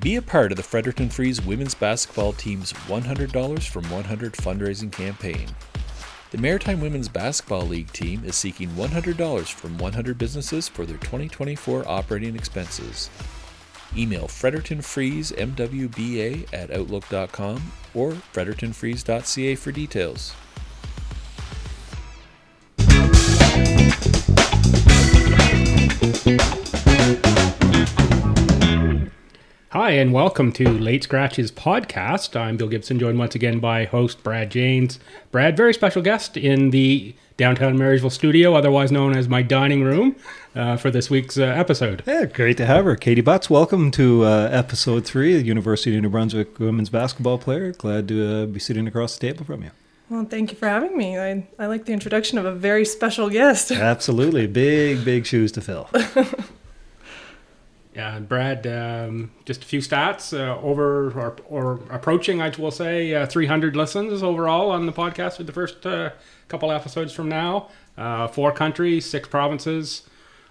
Be a part of the Fredericton Freeze women's basketball team's $100 from 100 fundraising campaign. The Maritime Women's Basketball League team is seeking $100 from 100 businesses for their 2024 operating expenses. Email frederictonfreezemwba at outlook.com or frederictonfreeze.ca for details. Hi, and welcome to Late Scratches podcast. I'm Bill Gibson, joined once again by host Brad Janes. Brad, very special guest in the downtown Marysville studio, otherwise known as my dining room, uh, for this week's uh, episode. Yeah, great to have her. Katie Butts, welcome to uh, episode three, the University of New Brunswick women's basketball player. Glad to uh, be sitting across the table from you. Well, thank you for having me. I, I like the introduction of a very special guest. Absolutely. Big, big shoes to fill. Yeah, Brad, um, just a few stats uh, over or, or approaching, I will say, uh, 300 listens overall on the podcast with the first uh, couple episodes from now. Uh, four countries, six provinces.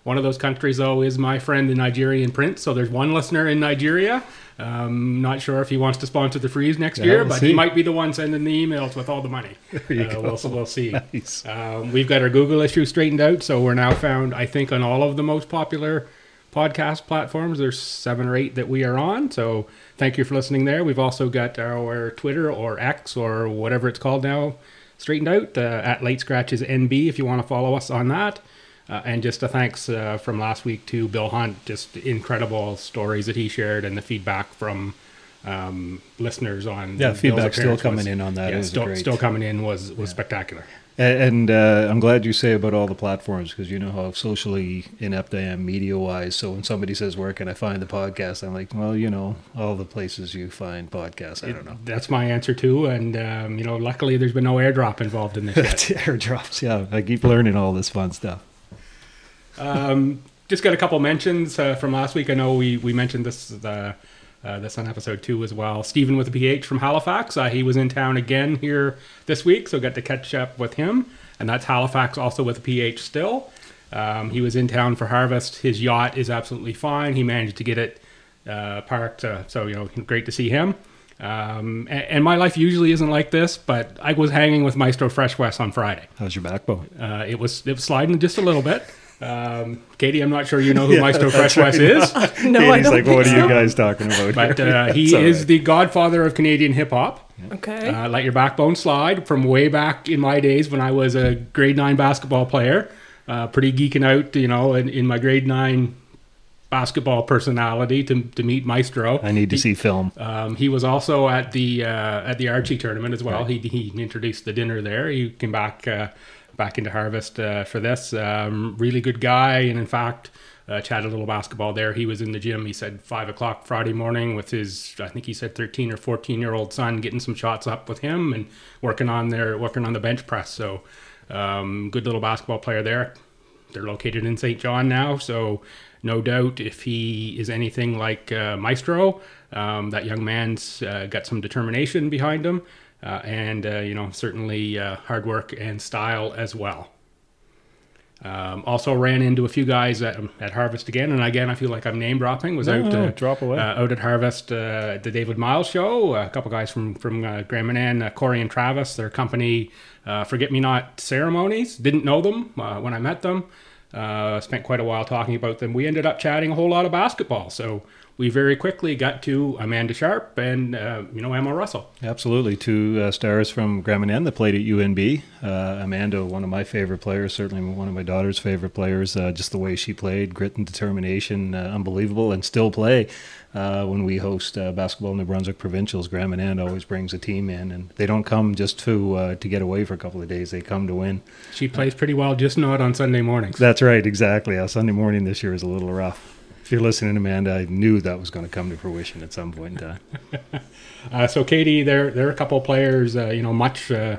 One of those countries, though, is my friend, the Nigerian Prince. So there's one listener in Nigeria. Um, not sure if he wants to sponsor the freeze next Yeah, year, we'll but see. he might be the one sending the emails with all the money. Uh, we'll, we'll see. Nice. Um, we've got our Google issue straightened out, so we're now found, I think, on all of the most popular podcast platforms. There's seven or eight that we are on. So thank you for listening there. We've also got our Twitter or X or whatever it's called now straightened out uh, at Late Scratches NB if you want to follow us on that. Uh, and just a thanks uh, from last week to Bill Hunt. Just incredible stories that he shared and the feedback from um, listeners on Yeah, feedback still coming was- in on that. It Yeah, was still, still coming in was was spectacular. And uh, I'm glad you say about all the platforms because you know how socially inept I am media wise. So when somebody says, Where can I find the podcast? I'm like, Well, you know, all the places you find podcasts. I don't know. That's my answer too. And um, you know, luckily there's been no airdrop involved in this. Airdrops. Yeah, I keep learning all this fun stuff. um, just got a couple mentions uh, from last week. I know we we mentioned this uh, uh, this on episode two as well. Stephen with a PH from Halifax. Uh, he was in town again here this week, so got to catch up with him. And that's Halifax, also with a PH still. Um, he was in town for harvest. His yacht is absolutely fine. He managed to get it uh, parked, uh, so you know, great to see him. Um, and, and my life usually isn't like this, but I was hanging with Maestro Fresh Wes on Friday. How's your backbone? Uh, it was it was sliding just a little bit. Um, Katie, I'm not sure you know who Yeah, Maestro that's Fresh Wes is, no, I don't like, think What are you guys talking about? but here?" uh, he is right. the godfather of Canadian hip hop. Okay. Uh, let your backbone slide from way back in my days when I was a grade nine basketball player. Uh, pretty geeking out, you know, in, in my grade nine basketball personality to, to meet Maestro. I need to He- see film. Um, he was also at the uh, at the Archie tournament as well. He, he introduced the dinner there. He came back uh, back into Harvest uh, for this. Um, really good guy, and in fact, uh, chatted a little basketball there. He was in the gym. He said five o'clock Friday morning with his I think he said thirteen or fourteen year old son, getting some shots up with him and working on their working on the bench press. So um, good little basketball player there. They're located in St. John now, so no doubt if he is anything like uh, Maestro, um, that young man's uh, got some determination behind him, uh, and uh, you know certainly uh, hard work and style as well. Um, also ran into a few guys at, at Harvest again, and again I feel like I'm name dropping. Was No, out no, uh, drop away. uh, out at Harvest uh, at the David Myles show. A couple guys from from uh, Grand Manan, uh, Corey and Travis, their company uh, Forget Me Not Ceremonies. Didn't know them uh, when I met them. Uh, spent quite a while talking about them. We ended up chatting a whole lot of basketball. So we very quickly got to Amanda Sharp and uh, you know Emma Russell. Absolutely. Two uh, stars from Grand Manan that played at UNB. Uh, Amanda, one of my favorite players, certainly one of my daughter's favorite players. Uh, just the way she played, grit and determination, uh, unbelievable, and still play. Uh, when we host uh, basketball New Brunswick provincials, Graham Grand Manan always brings a team in, and they don't come just to uh, to get away for a couple of days. They come to win. She plays pretty well, just not on Sunday mornings. That's right, exactly. Uh, Sunday morning this year is a little rough. If you're listening, Amanda, I knew that was going to come to fruition at some point in time. Uh, so Katie, there there are a couple of players, uh, you know, much uh,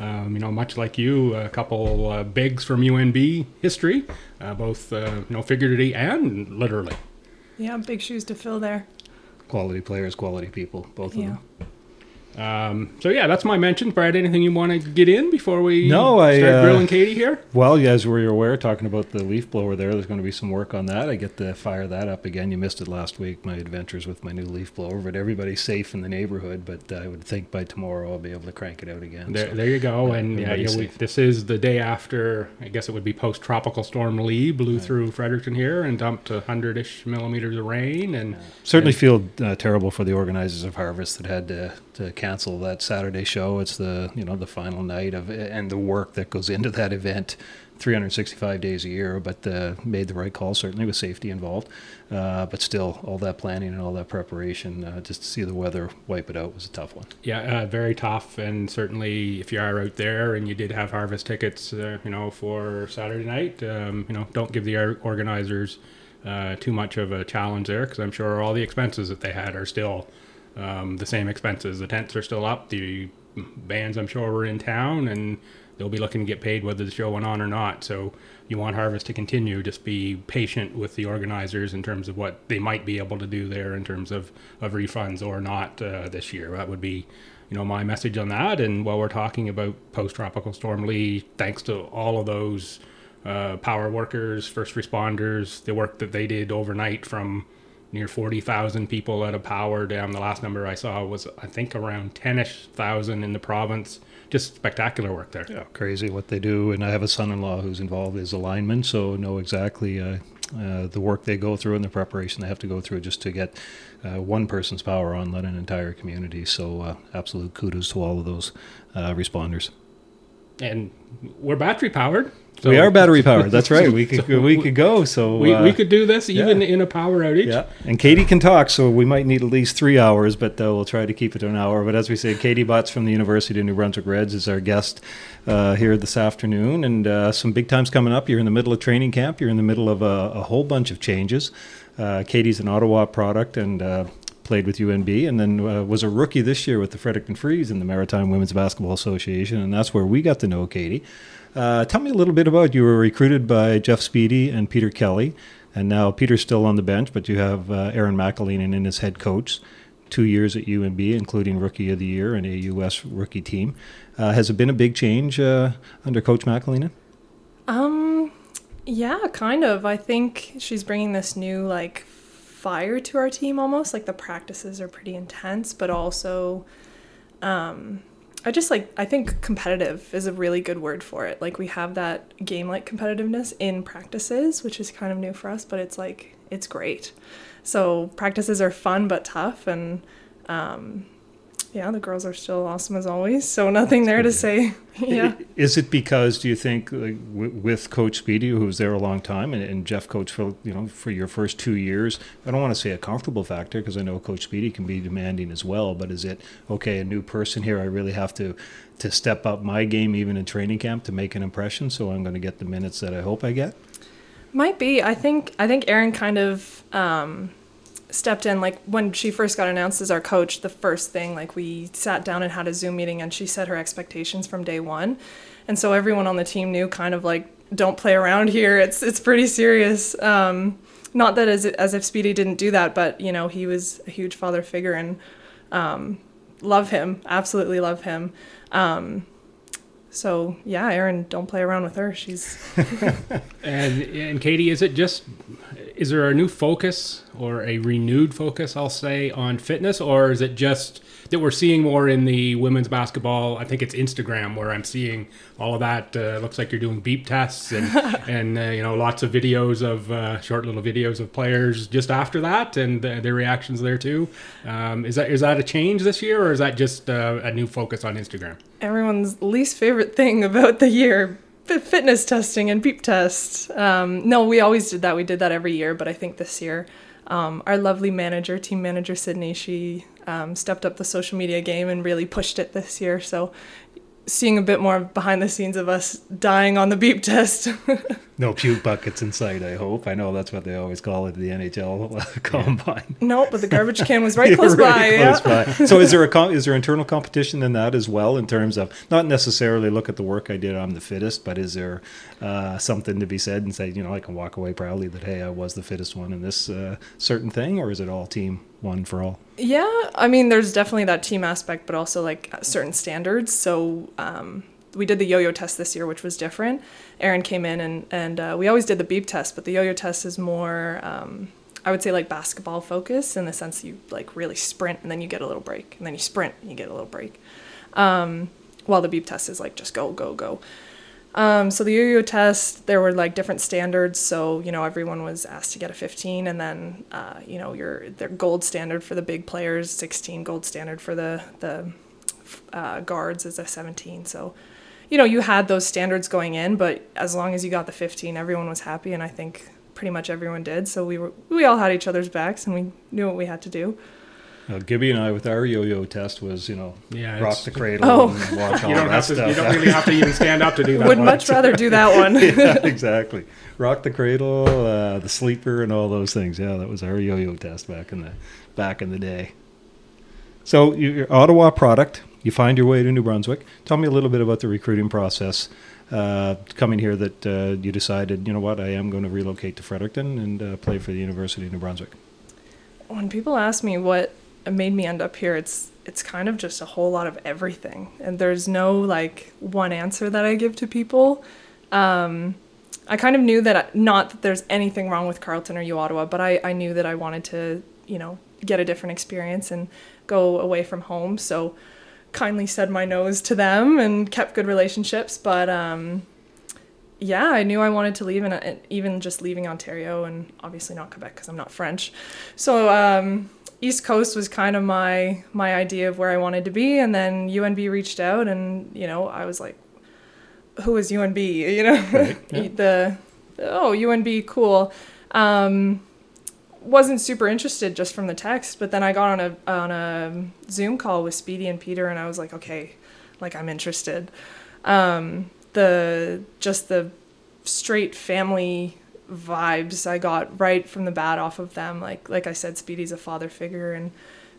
um, you know, much like you, a couple uh, bigs from UNB history, uh, both uh, you know, figuratively and literally. Yeah, big shoes to fill there. quality players, quality people, both of Yeah. them. Um, so yeah, that's my mention. Brad, anything you want to get in before we No, I, start uh, grilling Katie here? Well, as we were aware, talking about the leaf blower there, there's going to be some work on that. I get to fire that up again. You missed it last week, my adventures with my new leaf blower, but everybody's safe in the neighborhood. But I would think by tomorrow I'll be able to crank it out again. There, so. there you go. yeah, and yeah, yeah we, this is the day after. I guess it would be post tropical storm Lee blew through Fredericton here and dumped a hundred ish millimeters of rain. And Certainly feel uh, terrible for the organizers of Harvest that had to, to cancel that Saturday show. It's the you know the final night of and the work that goes into that event, 365 days a year. But uh, made the right call certainly with safety involved. Uh, but still, all that planning and all that preparation uh, just to see the weather wipe it out was a tough one. yeah, uh, very tough. And certainly, if you are out there and you did have harvest tickets, uh, you know, for Saturday night, um, you know, don't give the organizers uh, too much of a challenge there because I'm sure all the expenses that they had are still um, the same expenses. The tents are still up. The bands, I'm sure, were in town and they'll be looking to get paid whether the show went on or not. So you want Harvest to continue. Just be patient with the organizers in terms of what they might be able to do there in terms of, of refunds or not uh, this year. That would be, you know, my message on that. And while we're talking about post tropical storm Lee, thanks to all of those uh, power workers, first responders, the work that they did overnight from near 40,000 people out of power down. The last number I saw was, I think, around 10 ish thousand in the province. Just spectacular work there. Yeah, crazy what they do. And I have a son-in-law who's involved as a lineman, so know exactly uh, uh, the work they go through and the preparation they have to go through just to get uh, one person's power on, let an entire community. So uh, absolute kudos to all of those uh, responders. And we're battery powered. So we are battery powered. That's right. We could we could go. So We, uh, we could do this even yeah. in a power outage. Yeah, and Katie can talk, so we might need at least three hours, but uh, we'll try to keep it to an hour. But as we say, Katie Butts from the University of New Brunswick Reds is our guest uh, here this afternoon, and uh, some big times coming up. You're in the middle of training camp. You're in the middle of a, a whole bunch of changes. Uh, Katie's an Ottawa product and. Uh, Played with UNB and then uh, was a rookie this year with the Fredericton Freeze in the Maritime Women's Basketball Association, and that's where we got to know Katie. Uh, tell me a little bit about you were recruited by Jeff Speedy and Peter Kelly, and now Peter's still on the bench, but you have uh, Erin McAleenan in as head coach. Two years at UNB, including Rookie of the Year and AUS rookie team. Uh, has it been a big change uh, under Coach McAleenan? Um, yeah, kind of. I think she's bringing this new like fire to our team almost. Like the practices are pretty intense, but also, um, I just like I think competitive is a really good word for it. Like we have that game like competitiveness in practices, which is kind of new for us, but it's like it's great. So practices are fun but tough, and um, yeah, the girls are still awesome as always. So nothing there to say. yeah. Is it because do you think like, with Coach Speedy, who was there a long time, and, and Jeff Coach for you know for your first two years? I don't want to say a comfortable factor because I know Coach Speedy can be demanding as well. But is it okay? A new person here, I really have to to step up my game even in training camp to make an impression. So I'm going to get the minutes that I hope I get. Might be. I think I think Erin kind of um, stepped in like when she first got announced as our coach. The first thing like we sat down and had a Zoom meeting, and she set her expectations from day one, and so everyone on the team knew kind of like don't play around here. It's it's pretty serious. Um, not that as as if Speedy didn't do that, but you know he was a huge father figure and um, love him, absolutely love him. Um, so yeah, Erin, don't play around with her. She's And and Katie, is it just is there a new focus or a renewed focus, I'll say, on fitness, or is it just that we're seeing more in the women's basketball? I think it's Instagram where I'm seeing all of that. Uh, looks like you're doing beep tests and and uh, you know lots of videos of uh, short little videos of players just after that and uh, their reactions there too. Um, is that is that a change this year, or is that just uh, a new focus on Instagram? everyone's least favorite thing about the year fitness testing and beep tests. Um, no we always did that. We did that every year but i think this year um, our lovely manager team manager sydney she um, stepped up the social media game and really pushed it this year. So seeing a bit more behind the scenes of us dying on the beep test No puke buckets in sight. I hope. I know that's what they always call it, the NHL combine. no but the garbage can was right Yeah, close by really yeah. by. So is there a com- is there internal competition in that as well in terms of not necessarily look at the work I did I'm the fittest, but is there uh, something to be said and say you know I can walk away proudly that hey I was the fittest one in this uh, certain thing, or is it all team one for all? Yeah, I mean, there's definitely that team aspect, but also like certain standards. So um, we did the yo-yo test this year, which was different. Erin came in and and uh, we always did the beep test, but the yo-yo test is more, um, I would say, like basketball focus in the sense you like really sprint and then you get a little break, and then you sprint and you get a little break. Um, while the beep test is like just go go go. Um, so the yo-yo test, there were like different standards. So you know everyone was asked to get a 15, and then uh, you know your their gold standard for the big players, 16 gold standard for the the uh, guards is a 17. So you know you had those standards going in, but as long as you got the 15, everyone was happy, and I think pretty much everyone did. So we were we all had each other's backs, and we knew what we had to do. Uh, Gibby and I with our yo-yo test was, you know, Yeah, rock the cradle Oh. and watch all You don't that have to. stuff. You don't really have to even stand up to do that. Would one. much rather do that one. yeah, exactly. Rock the cradle, uh, the sleeper, and all those things. Yeah, that was our yo-yo test back in the back in the day. So you- you're Ottawa product. You find your way to New Brunswick. Tell me a little bit about the recruiting process. Uh, coming here, that uh, you decided, you know what, I am going to relocate to Fredericton and uh, play for the University of New Brunswick. when people ask me what made me end up here, it's it's kind of just a whole lot of everything, and there's no like one answer that I give to people. Um, I kind of knew that I, not that there's anything wrong with Carleton or U Ottawa, but I I knew that I wanted to you know get a different experience and go away from home, so kindly said my nose to them and kept good relationships, but um, yeah, I knew I wanted to leave, and uh, even just leaving Ontario, and obviously not Quebec because I'm not French. So um, East Coast was kind of my my idea of where I wanted to be, and then UNB reached out, and you know I was like, "Who is UNB?" You know, Right, yeah. the oh UNB cool. Um, wasn't super interested just from the text, but then I got on a on a Zoom call with Speedy and Peter, and I was like, okay, like I'm interested. Um, the just the straight family vibes I got right from the bat off of them. Like like I said, Speedy's a father figure, and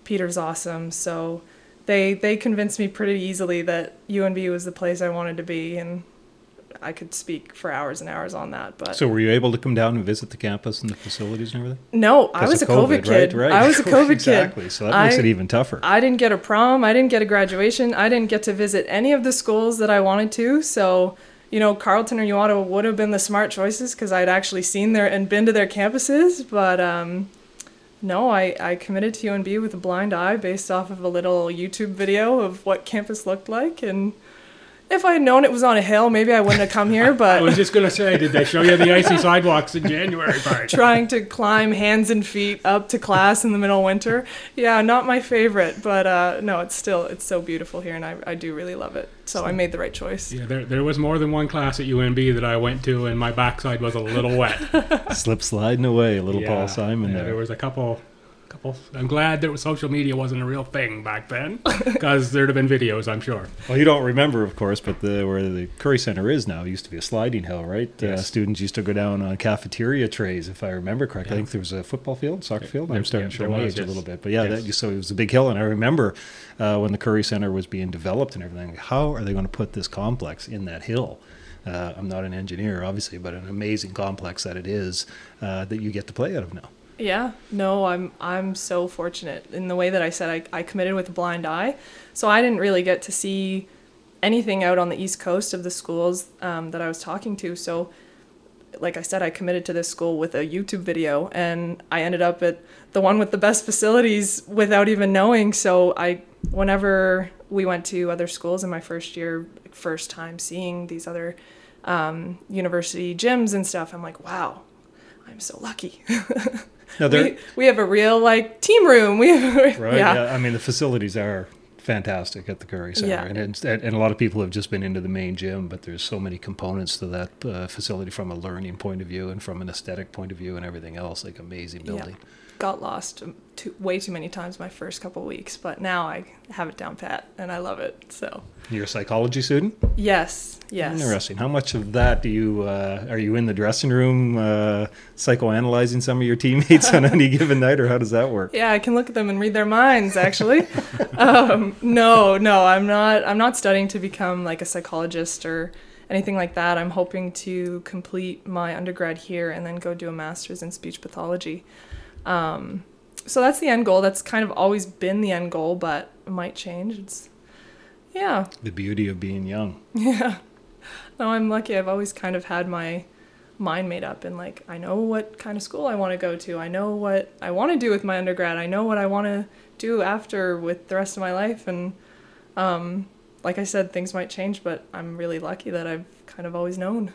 Peter's awesome. So they they convinced me pretty easily that UNB was the place I wanted to be, and I could speak for hours and hours on that. But So were you able to come down and visit the campus and the facilities and everything? no, I was a of COVID, kid. Right, right. I was a COVID exactly. kid. Exactly. So that makes I- it even tougher. I didn't get a prom. I didn't get a graduation. I didn't get to visit any of the schools that I wanted to. So, you know, Carleton or Uottawa would have been the smart choices because I'd actually seen their and been to their campuses. But um, no, I, I committed to UNB with a blind eye based off of a little YouTube video of what campus looked like. And if I had known it was on a hill, maybe I wouldn't have come here. But I was just gonna say, did they show you the icy sidewalks in January? Part? trying to climb hands and feet up to class in the middle of winter. Yeah, not my favorite, but uh, no, it's still it's so beautiful here, and I, I do really love it. So I made the right choice. Yeah, there, there was more than one class at UNB that I went to, and my backside was a little wet. Slip sliding away, little Yeah, Paul Simon yeah, there. There was a couple, couple. I'm glad that social media wasn't a real thing back then, because there'd have been videos, I'm sure. Well, you don't remember, of course, but the where the Currie Center is now used to be a sliding hill, right? Uh, students used to go down on cafeteria trays, if I remember correctly. I think there was a football field, soccer field. I'm There- starting yeah, to show my was, age a little bit, but yeah, Yes. that, so it was a big hill, and I remember uh, when the Currie Center was being developed and everything. How are they going to put this complex in that hill? Uh, I'm not an engineer, obviously, but an amazing complex that it is uh, that you get to play out of now. Yeah, no, I'm I'm so fortunate in the way that I said I, I committed with a blind eye, so I didn't really get to see anything out on the east coast of the schools um, that I was talking to. So, like I said, I committed to this school with a YouTube video, and I ended up at the one with the best facilities without even knowing. So I, whenever we went to other schools in my first year, first time seeing these other um, university gyms and stuff, I'm like, wow, I'm so lucky. There, we, we have a real like team room. We have Right. yeah. Yeah. I mean, the facilities are fantastic at the Currie Center, Yeah. and, and a lot of people have just been into the main gym, but there's so many components to that uh, facility from a learning point of view and from an aesthetic point of view and everything else. Like amazing Yeah. Got lost too, way too many times my first couple weeks, but now I have it down pat and I love it. So You're a psychology student. yes, yes. Interesting. How much of that do you uh, are you in the dressing room uh, psychoanalyzing some of your teammates on any given night, or how does that work? Yeah, I can look at them and read their minds. Actually, um, no, no, I'm not. I'm not studying to become like a psychologist or anything like that. I'm hoping to complete my undergrad here and then go do a master's in speech pathology. Um, so that's the end goal. That's kind of always been the end goal, but it might change. It's yeah. The beauty of being young. Yeah. No, I'm lucky. I've always kind of had my mind made up and like I know what kind of school I want to go to. I know what I want to do with my undergrad. I know what I want to do after with the rest of my life and um like I said things might change, but I'm really lucky that I've kind of always known.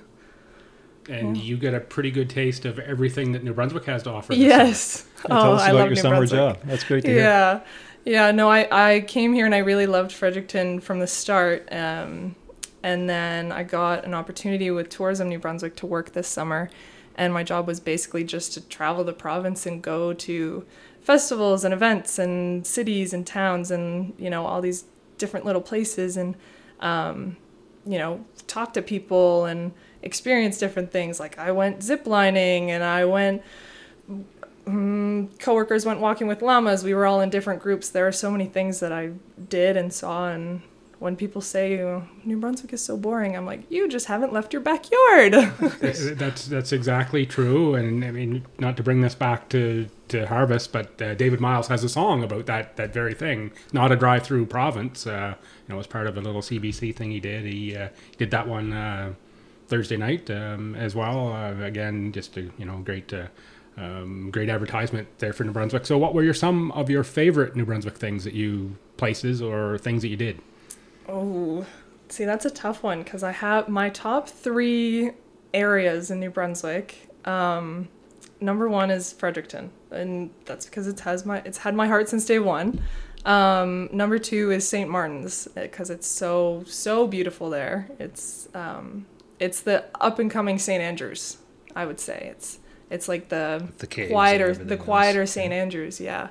And Yeah. you get a pretty good taste of everything that New Brunswick has to offer. this Yes. And tell us Oh, I about love your New summer Brunswick. job. That's great to hear. Yeah, yeah. No, I I came here and I really loved Fredericton from the start. Um, and then I got an opportunity with Tourism New Brunswick to work this summer, and my job was basically just to travel the province and go to festivals and events and cities and towns and you know all these different little places and um, you know talk to people and experience different things. Like I went ziplining and I went mm, coworkers went walking with llamas. We were all in different groups. There are so many things that I did and saw. And when people say "Oh, New Brunswick is so boring, I'm like, you just haven't left your backyard. That's that's exactly true, and I mean, not to bring this back to, to Harvest, but uh, David Myles has a song about that that very thing. Not a drive-through province, uh, you know, as part of a little CBC thing he did. He uh, did that one uh, Thursday night um, as well. Uh, again, just a you know great. Uh, um, great advertisement there for New Brunswick. So, what were your some of your favorite New Brunswick things that you places or things that you did? oh, see, that's a tough one because I have my top three areas in New Brunswick. Um, number one is Fredericton, and that's because it has my it's had my heart since day one. Um, number two is St. Martin's because it's so so beautiful there. It's um, it's the up and coming St. Andrews. I would say it's it's like the The quieter the quieter yeah. St. Andrews. Yeah,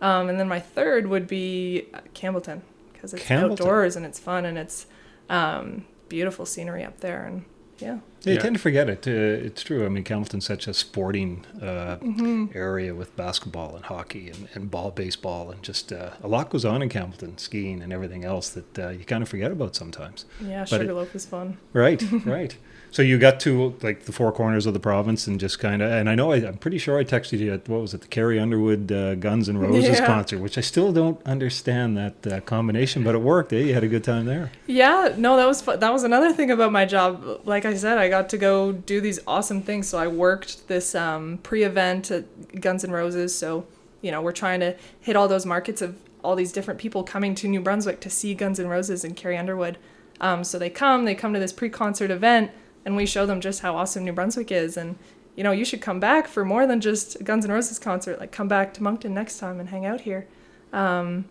um, and then my third would be uh, Campbellton because it's Campbellton. outdoors and it's fun and it's um, beautiful scenery up there and yeah. Yeah, you Yeah. tend to forget it. Uh, it's true. I mean, Campbellton's such a sporting uh, Mm-hmm. area with basketball and hockey and, and ball, baseball, and just uh, a lot goes on in Campbellton, skiing and everything else that uh, you kind of forget about sometimes. Yeah, But Sugarloaf is fun. Right, right. So you got to like the four corners of the province and just kind of, and I know I, I'm pretty sure I texted you at what was it, the Carrie Underwood uh, Guns and Roses Yeah. concert, which I still don't understand that uh, combination, but it worked. Eh? You had a good time there. Yeah, no, that was fun. that was another thing about my job. Like I said, I got to go do these awesome things. So I worked this um, pre-event at Guns and Roses. So you know, we're trying to hit all those markets of all these different people coming to New Brunswick to see Guns and Roses and Carrie Underwood. Um, so they come, they come to this pre-concert event, and we show them just how awesome New Brunswick is. And you know, you should come back for more than just a Guns N' Roses concert. Like, come back to Moncton next time and hang out here. Um,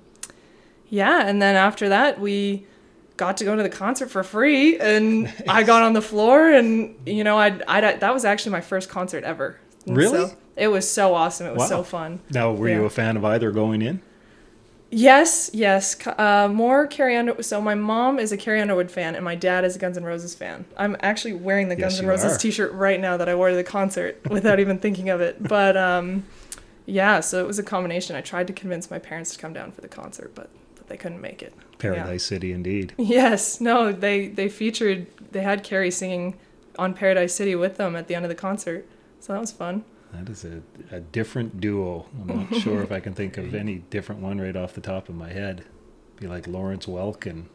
yeah, and then after that, we got to go to the concert for free, and I got on the floor, and you know, I I that was actually my first concert ever. And Really? so it was so awesome. It was Wow. so fun. Now, were you a fan of either going in? Yes, yes. Uh, more Carrie Underwood. So my mom is a Carrie Underwood fan, and my dad is a Guns N' Roses fan. I'm actually wearing the Yes, Guns N' Roses are. T-shirt right now that I wore to the concert without even thinking of it. But um, yeah, so it was a combination. I tried to convince my parents to come down for the concert, but, but they couldn't make it. Paradise City, indeed. Yes, no, they they featured they had Carrie singing on Paradise City with them at the end of the concert, so that was fun. That is a, a different duo. I'm not sure if I can think of any different one right off the top of my head. Be like Lawrence Welk and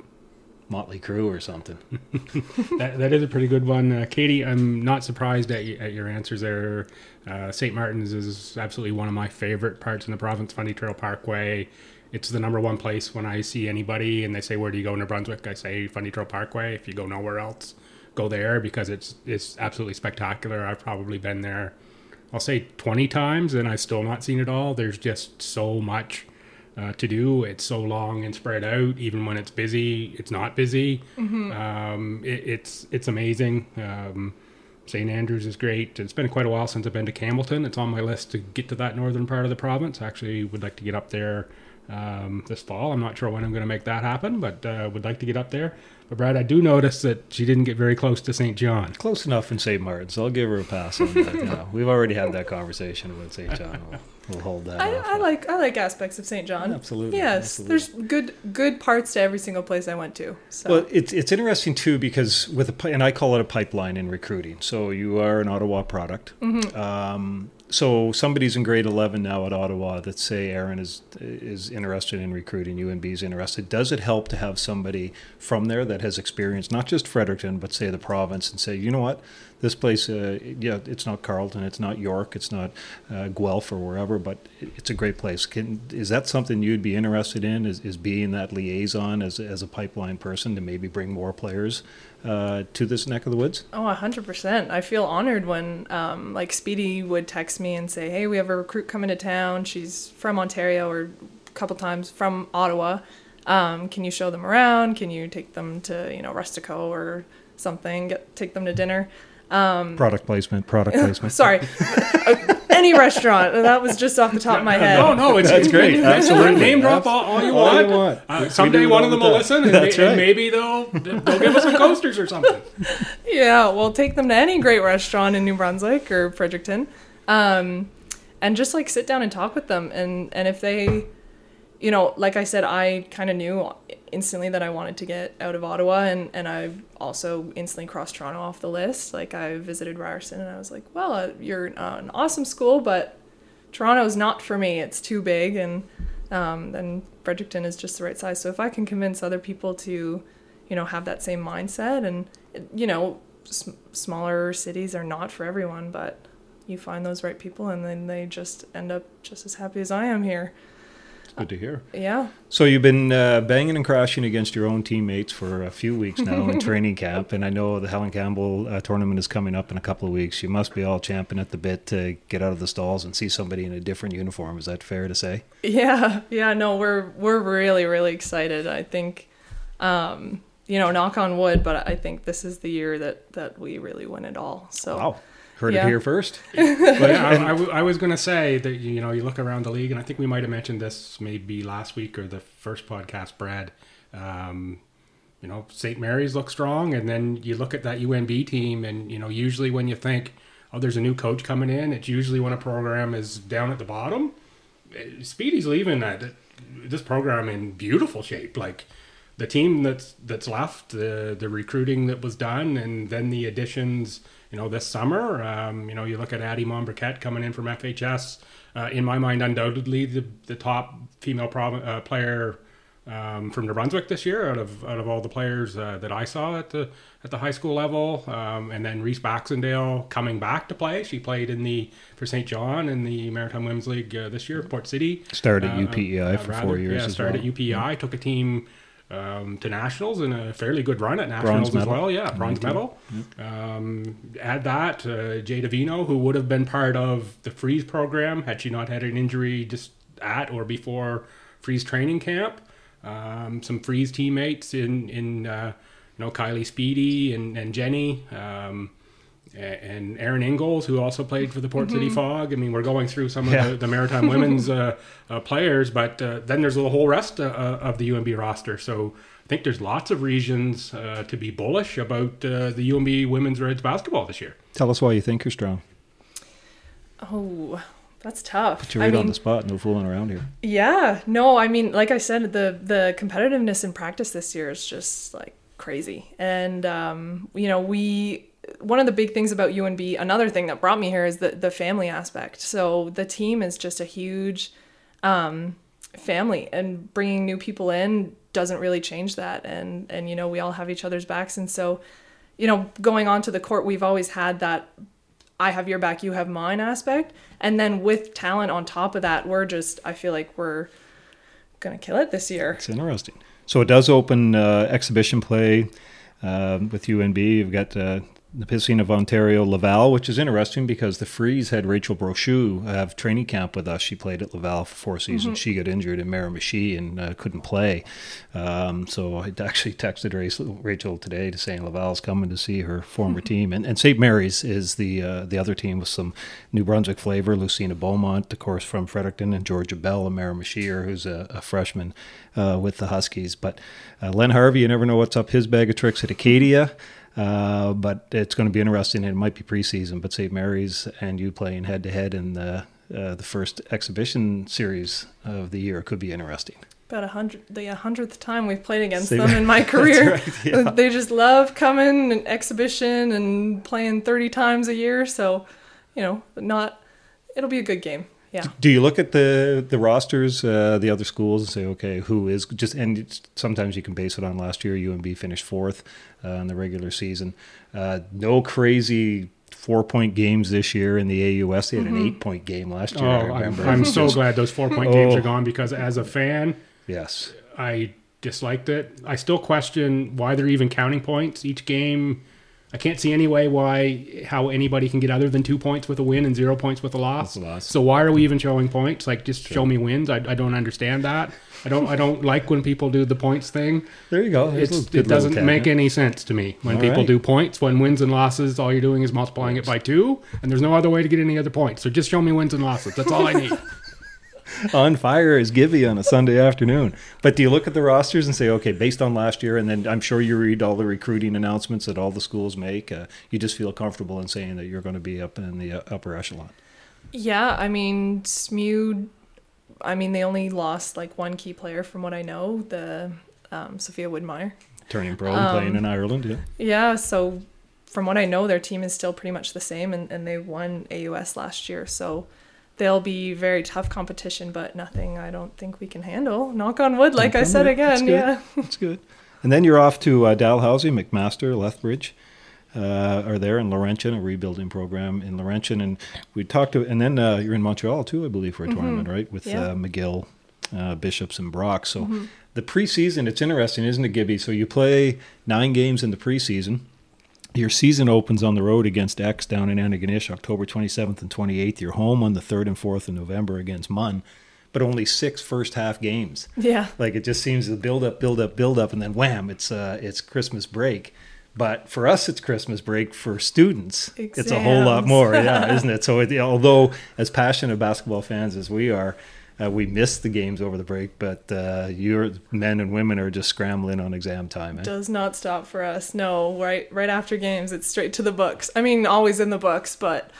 Motley Crue or something. that, that is a pretty good one, uh, Katie. I'm not surprised at, y- at your answers there. Uh, St. Martin's is absolutely one of my favorite parts in the province. Fundy Trail Parkway. It's the number one place when I see anybody and they say, "Where do you go in New Brunswick?" I say Fundy Trail Parkway. If you go nowhere else, go there because it's it's absolutely spectacular. I've probably been there. I'll say 20 times and I've still not seen it all. There's just so much uh, to do. It's so long and spread out. Even when it's busy, it's not busy. Um, it, it's it's amazing. Um, St. Andrews is great. It's been quite a while since I've been to Campbellton. It's on my list to get to that northern part of the province. I actually would like to get up there um, this fall. I'm not sure when I'm going to make that happen, but uh, would like to get up there. But Brad, I do notice that she didn't get very close to St. John. Close enough in St. Martin's. I'll give her a pass on that. You know, we've already had that conversation about St. John. We'll, we'll hold that I, off. I like I like aspects of St. John. Absolutely, Yes, absolutely. there's good good parts to every single place I went to. So Well, it's it's interesting too because with a and I call it a pipeline in recruiting. So you are an Ottawa product. Mm-hmm. Um, so somebody's in grade 11 now at Ottawa that say Erin is is interested in recruiting UNB is interested. Does it help to have somebody from there that has experience not just Fredericton but say the province and say you know what this place uh, yeah it's not Carleton, it's not York it's not uh, Guelph or wherever but it's a great place Can, is that something you'd be interested in is, is being that liaison as, as a pipeline person to maybe bring more players uh, to this neck of the woods? Oh, 100%. I feel honored when, um, like, Speedy would text me and say, hey, we have a recruit coming to town. She's from Ontario or a couple times from Ottawa. Um, can you show them around? Can you take them to, you know, Rustico or something? Get, take them to dinner? Um, product placement, product placement. sorry. Any restaurant. That was just off the top of my head. No, no, it's That's great. Absolutely. Name drop all, all you All want. you want. Uh, someday one of them will listen, and, That's may- and maybe they'll they'll give us some coasters or something. Yeah, well, take them to any great restaurant in New Brunswick or Fredericton, um, and just like sit down and talk with them. And and if they, you know, like I said, I kind of knew instantly that I wanted to get out of Ottawa, and and I also instantly crossed Toronto off the list. Like I visited Ryerson, and I was like, well, uh, you're uh, an awesome school, but Toronto's not for me. It's too big, and um, and Fredericton is just the right size. So if I can convince other people to, you know, have that same mindset, and you know, s- smaller cities are not for everyone, but you find those right people, and then they just end up just as happy as I am here. Good to hear. Yeah. So you've been uh, banging and crashing against your own teammates for a few weeks now in training camp, and I know the Helen Campbell uh, tournament is coming up in a couple of weeks. You must be all champing at the bit to get out of the stalls and see somebody in a different uniform. Is that fair to say? Yeah, yeah, no, we're we're really really excited. I think, um, you know, knock on wood, but I think this is the year that that we really win it all. So Wow, heard Yeah. it here first. But yeah, I, I w- I was going to say that you know you look around the league, and I think we might have mentioned this maybe last week or the first podcast, Brad. Um, you know, St. Mary's look strong, and then you look at that UNB team, and you know, usually when you think, oh, there's a new coach coming in, it's usually when a program is down at the bottom. Speedy's leaving that this program in beautiful shape, like the team that's that's left, the the recruiting that was done, and then the additions. You know, this summer, um, you know, you look at Addie Monbriquette coming in from FHS. Uh, in my mind, undoubtedly the the top female prov- uh, player um, from New Brunswick this year, out of out of all the players uh, that I saw at the at the high school level, um, and then Reese Baxendale coming back to play. She played in the for St. John in the Maritime Women's League uh, this year, Port City. Started at Uh, UPEI uh, for rather, four years Yeah, started well. at UPEI, took a team um, to nationals and a fairly good run at nationals as well. Yeah, bronze medal. Um, add that uh, Jay Davino, who would have been part of the freeze program had she not had an injury just at or before freeze training camp. Um, some freeze teammates in in uh, you know Kylie Speedy and and Jenny. Um, and Aaron Ingalls, who also played for the Port City Fog. I mean, we're going through some of Yeah. the, the Maritime women's uh, uh, players, but uh, then there's the whole rest uh, uh, of the UNB roster. So I think there's lots of reasons uh, to be bullish about uh, the UNB women's Reds basketball this year. Tell us why you think you're strong. oh, that's tough. Put you I right on the spot. No fooling around here. Yeah, no, I mean, like I said, the the competitiveness in practice this year is just like crazy, and um, you know, we one of the big things about UNB, another thing that brought me here is the the family aspect. So the team is just a huge um, family, and bringing new people in doesn't really change that, and and you know, we all have each other's backs, and so you know, going on to the court, we've always had that I have your back, you have mine aspect. And then with talent on top of that, we're just, I feel like we're to kill it this year. It's interesting. So it does open uh, exhibition play um, with UNB. You've got uh, the Nipissing of Ontario, Laval, which is interesting because the Freeze had Rachel Brochu have training camp with us. She played at Laval for four seasons. She got injured in Miramichi and uh, couldn't play. Um, so I actually texted Rachel, Rachel today to saying Laval's coming to see her former team. And, and St. Mary's is the uh, the other team with some New Brunswick flavor. Lucina Beaumont, of course, from Fredericton, and Georgia Bell, a Miramichier, who's a, a freshman uh, with the Huskies. But uh, Len Harvey, you never know what's up his bag of tricks at Acadia. Uh, but it's going to be interesting. It might be preseason, but St. Mary's and you playing head to head in the uh, the first exhibition series of the year could be interesting. About a hundred, the hundredth time we've played against Same- them in my career. right, yeah. They just love coming and exhibition and playing 30 times a year. So, you know, not, it'll be a good game. Yeah. Do you look at the the rosters, uh, the other schools, and say, okay, who is just? And it's- sometimes you can base it on last year. UNB finished fourth uh, in the regular season. Uh, no crazy four point games this year in the AUS. They had Mm-hmm. an eight point game last Oh, year. I I'm, remember. I'm It was so glad those four point games Oh. are gone because as a fan, Yes. I disliked it. I still question why they're even counting points each game. I can't see any way why how anybody can get other than two points with a win and zero points with a loss. A loss. So why are we even showing points? Like just show me wins. I, I don't understand that. I don't I don't like when people do the points thing. There you go. It's, it doesn't make tangent. any sense to me when All people right. do points. When wins and losses, all you're doing is multiplying it by two, and there's no other way to get any other points. So just show me wins and losses. That's all I need. on fire as Gibby on a Sunday afternoon. But do you look at the rosters and say, okay, based on last year, and then I'm sure you read all the recruiting announcements that all the schools make, uh, you just feel comfortable in saying that you're going to be up in the uh, upper echelon. Yeah, I mean, Smew, I mean, they only lost like one key player from what I know, the um, Sophia Woodmeyer. Turning pro and playing Um, in Ireland, yeah. Yeah, so from what I know, their team is still pretty much the same, and, and they won AUS last year. So they'll be very tough competition, but nothing I don't think we can handle. Knock on wood, like I said. That's again. good. Yeah. That's good. And then you're off to uh, Dalhousie, McMaster, Lethbridge. Uh, are there in Laurentian, a rebuilding program in Laurentian, and we talked to, and then uh, you're in Montreal too, I believe, for a tournament, right? With Mm-hmm. Yeah. uh, McGill, uh, Bishops, and Brock. So the preseason, it's interesting, isn't it, Gibby? So you play nine games in the preseason. Your season opens on the road against X down in Antigonish, October 27th and 28th. You're home on the 3rd and 4th of November against Munn, but only six first half games. Yeah. Like it just seems to build up, build up, build up, and then wham! It's uh, it's Christmas break. But for us, it's Christmas break. For students, it's a whole lot more, yeah, isn't it? So, it, although as passionate basketball fans as we are, uh, we missed the games over the break. But uh, your men and women are just scrambling on exam time. Eh? Does not stop for us. No, right right after games, it's straight to the books. I mean, always in the books, but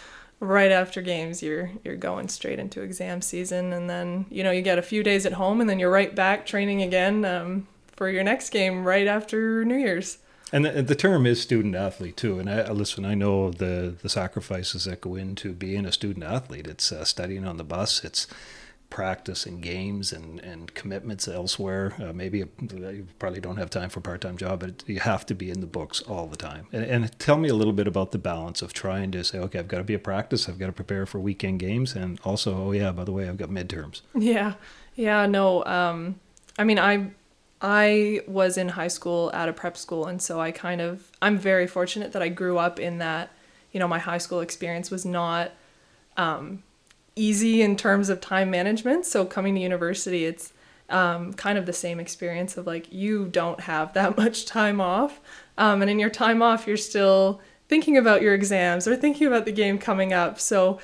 right after games, you're you're going straight into exam season, and then you know you get a few days at home, and then you're right back training again um, for your next game right after New Year's. And the, the term is student athlete too. And I, listen, I know the the sacrifices that go into being a student athlete. It's uh, studying on the bus. It's practice and games and, and commitments elsewhere. Uh, maybe you probably don't have time for a part time job, but you have to be in the books all the time. And, and tell me a little bit about the balance of trying to say, okay, I've got to be a practice. I've got to prepare for weekend games, and also, oh yeah, by the way, I've got midterms. Yeah, yeah, no. Um, I mean, I I was in high school at a prep school, and so I kind of I'm very fortunate that I grew up in that. You know, my high school experience was not um, easy in terms of time management. So coming to university, it's um, kind of the same experience of like you don't have that much time off, um, and in your time off, you're still thinking about your exams or thinking about the game coming up. So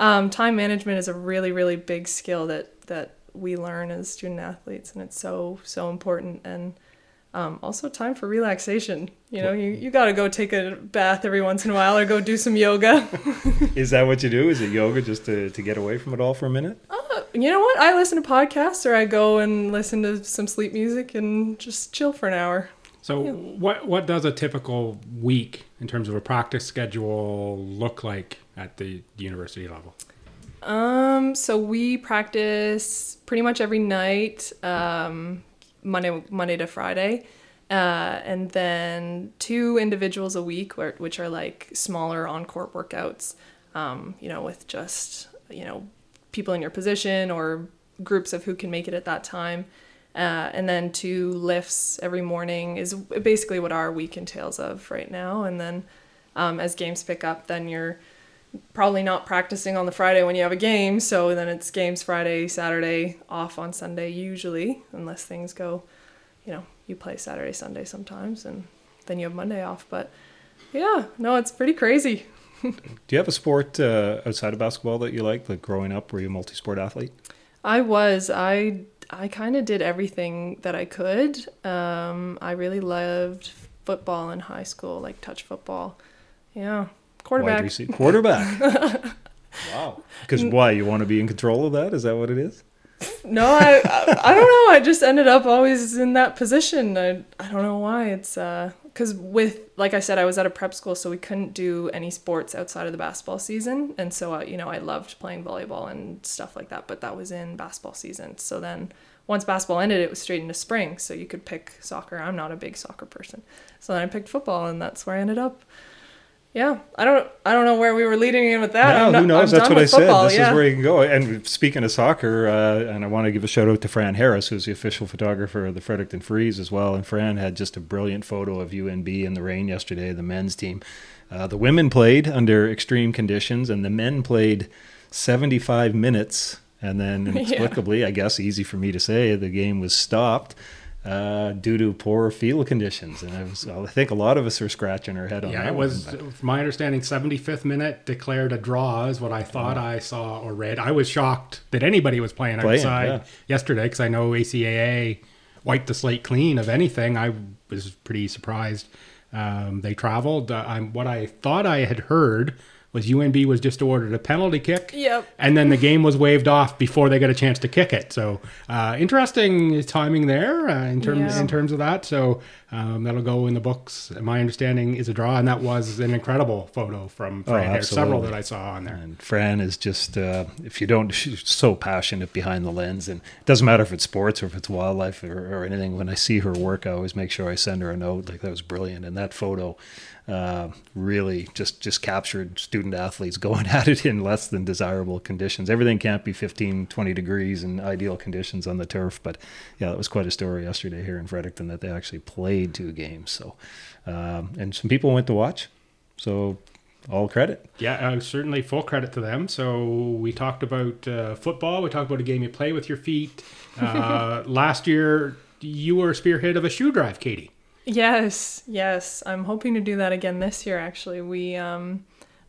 um, time management is a really really big skill that that we learn as student athletes and it's so so important and um, also time for relaxation. You know you, you got to go take a bath every once in a while or go do some yoga. Is that what you do? Is it yoga just to, to get away from it all for a minute? you know what? I listen to podcasts or i go and listen to some sleep music and just chill for an hour. So, what what does a typical week in terms of a practice schedule look like at the university level? Um, so we practice pretty much every night, um, Monday Monday to Friday, uh, and then two individuals a week, which are like smaller on court workouts. Um, you know, with just you know people in your position or groups of who can make it at that time. Uh, and then two lifts every morning is basically what our week entails of right now. And then um, as games pick up, then you're probably not practicing on the Friday when you have a game. So then it's games Friday, Saturday, off on Sunday usually, unless things go, you know, you play Saturday, Sunday sometimes, and then you have Monday off. But yeah, no, it's pretty crazy. Do you have a sport uh, outside of basketball that you like? Like growing up, were you a multi-sport athlete? I was I I kind of did everything that I could. Um, I really loved football in high school, like touch football. Yeah, Wide quarterback. receiver, quarterback. wow. Because why? You want to be in control of that? Is that what it is? no, I, I I don't know. I just ended up always in that position. I I don't know why. It's uh because with like I said, I was at a prep school, so we couldn't do any sports outside of the basketball season, and so uh, you know I loved playing volleyball and stuff like that. But that was in basketball season. So then once basketball ended, it was straight into spring, so you could pick soccer. I'm not a big soccer person, so then I picked football, and that's where I ended up. Yeah, I don't, I don't know where we were leading in with that. Yeah, I'm who knows? I'm That's what I with said. football, This yeah. is where you can go. And speaking of soccer, uh, and I want to give a shout out to Fran Harris, who's the official photographer of the Fredericton Freeze as well. And Fran had just a brilliant photo of UNB in the rain yesterday, the men's team. Uh, the women played under extreme conditions, and the men played 75 minutes. And then, Yeah. inexplicably, I guess easy for me to say, the game was stopped uh, due to poor field conditions. And I, was, I think a lot of us are scratching our head on Yeah, that it was, one, but- my understanding, 75th minute declared a draw is what I thought I saw or read. I was shocked that anybody was playing, Playing, outside yeah. yesterday because I know ACAA wiped the slate clean of anything. I was pretty surprised. Um, they traveled. Uh, I'm, what I thought I had heard was UNB was just awarded a penalty kick. Yep. And then the game was waved off before they got a chance to kick it. So uh, interesting timing there uh, in terms Yeah. in terms of that. So um, that'll go in the books. My understanding is a draw, and that was an incredible photo from Oh, Fran. There's several that I saw on there. And Fran is just, uh, if you don't, she's so passionate behind the lens. And it doesn't matter if it's sports or if it's wildlife or, or anything. When I see her work, I always make sure I send her a note. Like, that was brilliant. And that photo uh, really just, just captured student athletes going at it in less than desirable conditions. Everything can't be 15, 20 degrees and ideal conditions on the turf. But yeah, that was quite a story yesterday here in Fredericton that they actually played two games. So, um, and some people went to watch. So, all credit. Yeah, uh, certainly full credit to them. So we talked about uh, football. We talked about a game you play with your feet. Uh, last year, you were a spearhead of a shoe drive, Katie. Yes, yes. I'm hoping to do that again this year. Actually, we um,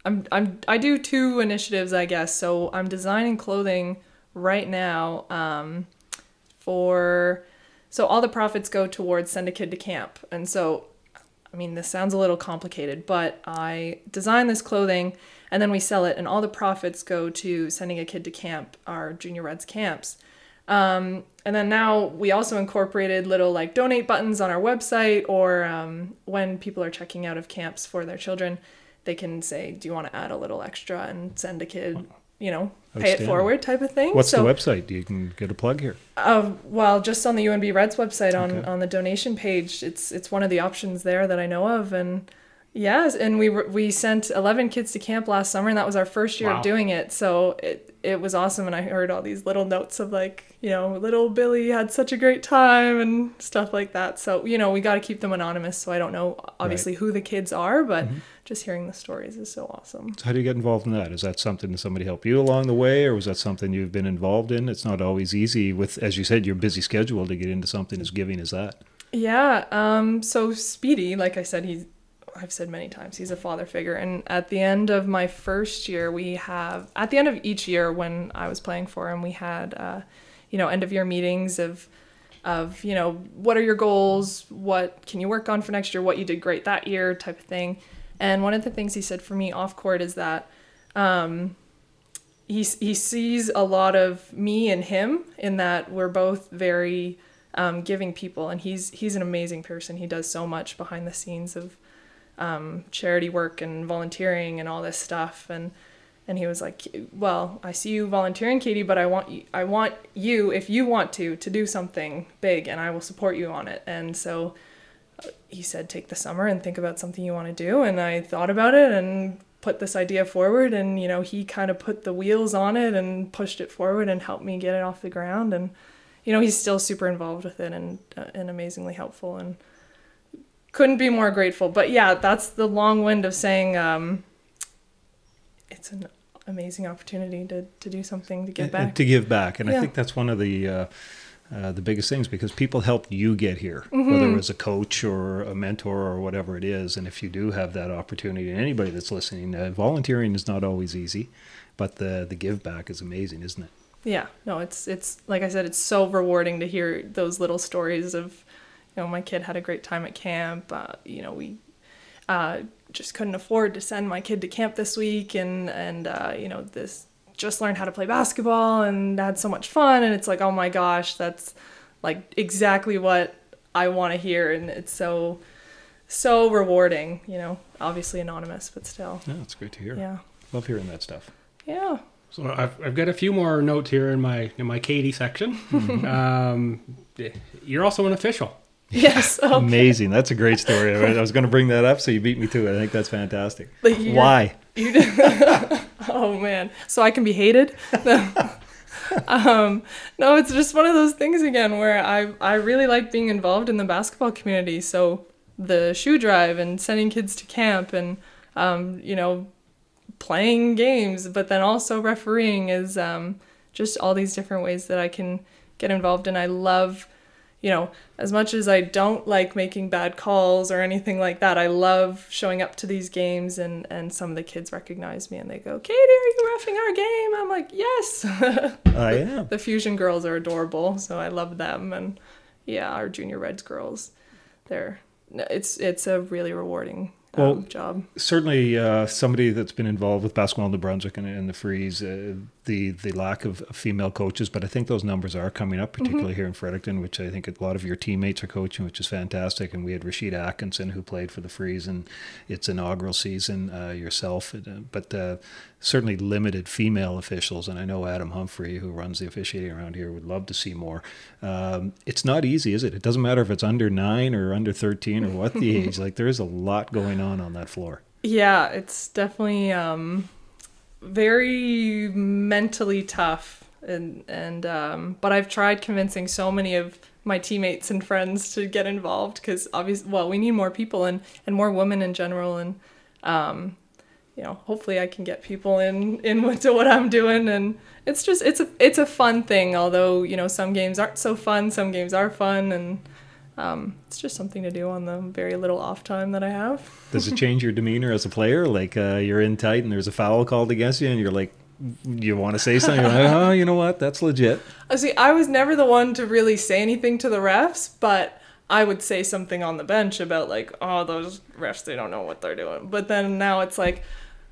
I'm I'm I do two initiatives, I guess. So I'm designing clothing right now um, for so all the profits go towards send a kid to camp, and so I mean this sounds a little complicated, but I design this clothing and then we sell it, and all the profits go to sending a kid to camp, our Junior Reds camps. Um, and then now we also incorporated little like donate buttons on our website, or um, when people are checking out of camps for their children, they can say, "Do you want to add a little extra and send a kid, you know, pay it forward?" type of thing. What's so, the website? You can get a plug here. uh, well, just on the UNB Reds website on, Okay. on the donation page, it's it's one of the options there that I know of, and yes, and we were, we sent eleven kids to camp last summer, and that was our first year Wow. of doing it. So it it was awesome, and I heard all these little notes of like you know little Billy had such a great time and stuff like that. So you know we got to keep them anonymous, so I don't know obviously who the kids are, but just hearing the stories is so awesome. So how do you get involved in that? Is that something that somebody helped you along the way, or was that something you've been involved in? It's not always easy with, as you said, your busy schedule to get into something as giving as that. Yeah. Um. So Speedy, like I said, he's. I've said many times he's a father figure, and at the end of my first year, we have at the end of each year when I was playing for him, we had, uh, you know, end of year meetings of, of you know, what are your goals? What can you work on for next year? What you did great that year, type of thing. And one of the things he said for me off court is that, um, he he sees a lot of me and him in that we're both very um, giving people, and he's he's an amazing person. He does so much behind the scenes of um, charity work and volunteering and all this stuff, and and he was like, "Well, I see you volunteering, Katie, but I want you, I want you, if you want to, to do something big, and I will support you on it." And so uh, he said, "Take the summer and think about something you want to do." And I thought about it and put this idea forward and you know he kind of put the wheels on it and pushed it forward and helped me get it off the ground and you know he's still super involved with it and uh, and amazingly helpful and couldn't be more grateful but yeah that's the long wind of saying um, it's an amazing opportunity to, to do something to give And- and back to give back, and I think that's one of the uh, uh, the biggest things because people helped you get here, Mm-hmm. whether it was a coach or a mentor or whatever it is. And if you do have that opportunity, and anybody that's listening, uh, volunteering is not always easy, but the the give back is amazing, isn't it? yeah no it's it's like i said it's so rewarding to hear those little stories of you know my kid had a great time at camp uh, you know we uh, just couldn't afford to send my kid to camp this week and and uh, you know this just learned how to play basketball and had so much fun and it's like oh my gosh that's like exactly what I want to hear and it's so so rewarding you know obviously anonymous but still Yeah, it's great to hear. yeah Love hearing that stuff. yeah So I've, I've got a few more notes here in my in my Katie section. um, you're also an official. yes okay. Amazing. That's a great story. I was going to bring that up, so you beat me to it. I think that's fantastic. Why? Oh man, so I can be hated. um, no, it's just one of those things again where I I really like being involved in the basketball community. So the shoe drive and sending kids to camp and um, you know playing games, but then also refereeing is um, just all these different ways that I can get involved. And I love you know, as much as I don't like making bad calls or anything like that, I love showing up to these games and, and some of the kids recognize me and they go, Katie, are you refing our game? I'm like, yes. I am. the Fusion girls are adorable, so I love them. And yeah, our Junior Reds girls, they're, it's, it's a really rewarding um, job. Certainly, uh, somebody that's been involved with basketball in New Brunswick and, and the Freeze, uh, the the lack of female coaches, but I think those numbers are coming up, particularly here in Fredericton, which I think a lot of your teammates are coaching, which is fantastic. And we had Rashida Atkinson who played for the Freeze in its inaugural season, uh, yourself, uh, but uh, certainly limited female officials. And I know Adam Humphrey, who runs the officiating around here, would love to see more. Um, it's not easy, is it? It doesn't matter if it's under nine or under 13 or what the age, like there is a lot going on on that floor. Yeah, it's definitely um, very mentally tough, and and um, but I've tried convincing so many of my teammates and friends to get involved because obviously, well, we need more people and and more women in general, and um, you know, hopefully, I can get people in into what I'm doing, and it's just it's a it's a fun thing. Although you know, some games aren't so fun, some games are fun, and um, it's just something to do on the very little off time that I have. Does it change your demeanor as a player? Like uh, you're in tight and there's a foul called against you, and you're like, you want to say something? You're like, oh, you know what? That's legit. Uh, See, I was never the one to really say anything to the refs, but I would say something on the bench about like, oh, those refs, they don't know what they're doing. But then now it's like,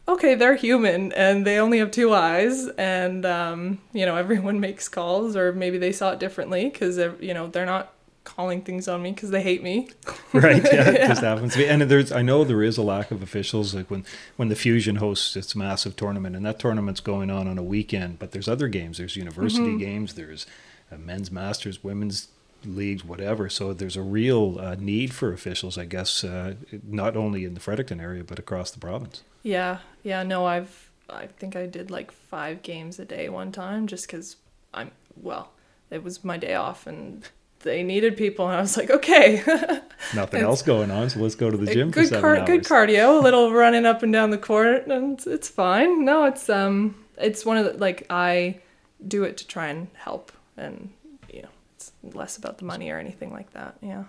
okay, they're human and they only have two eyes, and um, you know, everyone makes calls, or maybe they saw it differently because you know they're not calling things on me because they hate me. right? Yeah, it just happens to be. And there's, I know there is a lack of officials. Like when when the Fusion hosts its massive tournament, and that tournament's going on on a weekend. But there's other games. There's university games. There's uh, men's masters, women's leagues, whatever. So there's a real uh, need for officials, I guess, uh, not only in the Fredericton area but across the province. Yeah, yeah, no, I've I think I did like five games a day one time just because I'm well, it was my day off and they needed people and I was like, okay, Nothing else going on, so let's go to the gym for good car- good cardio, a little running up and down the court, and it's, it's fine. No, it's um, it's one of the like I do it to try and help, and you know, it's less about the money or anything like that. Yeah.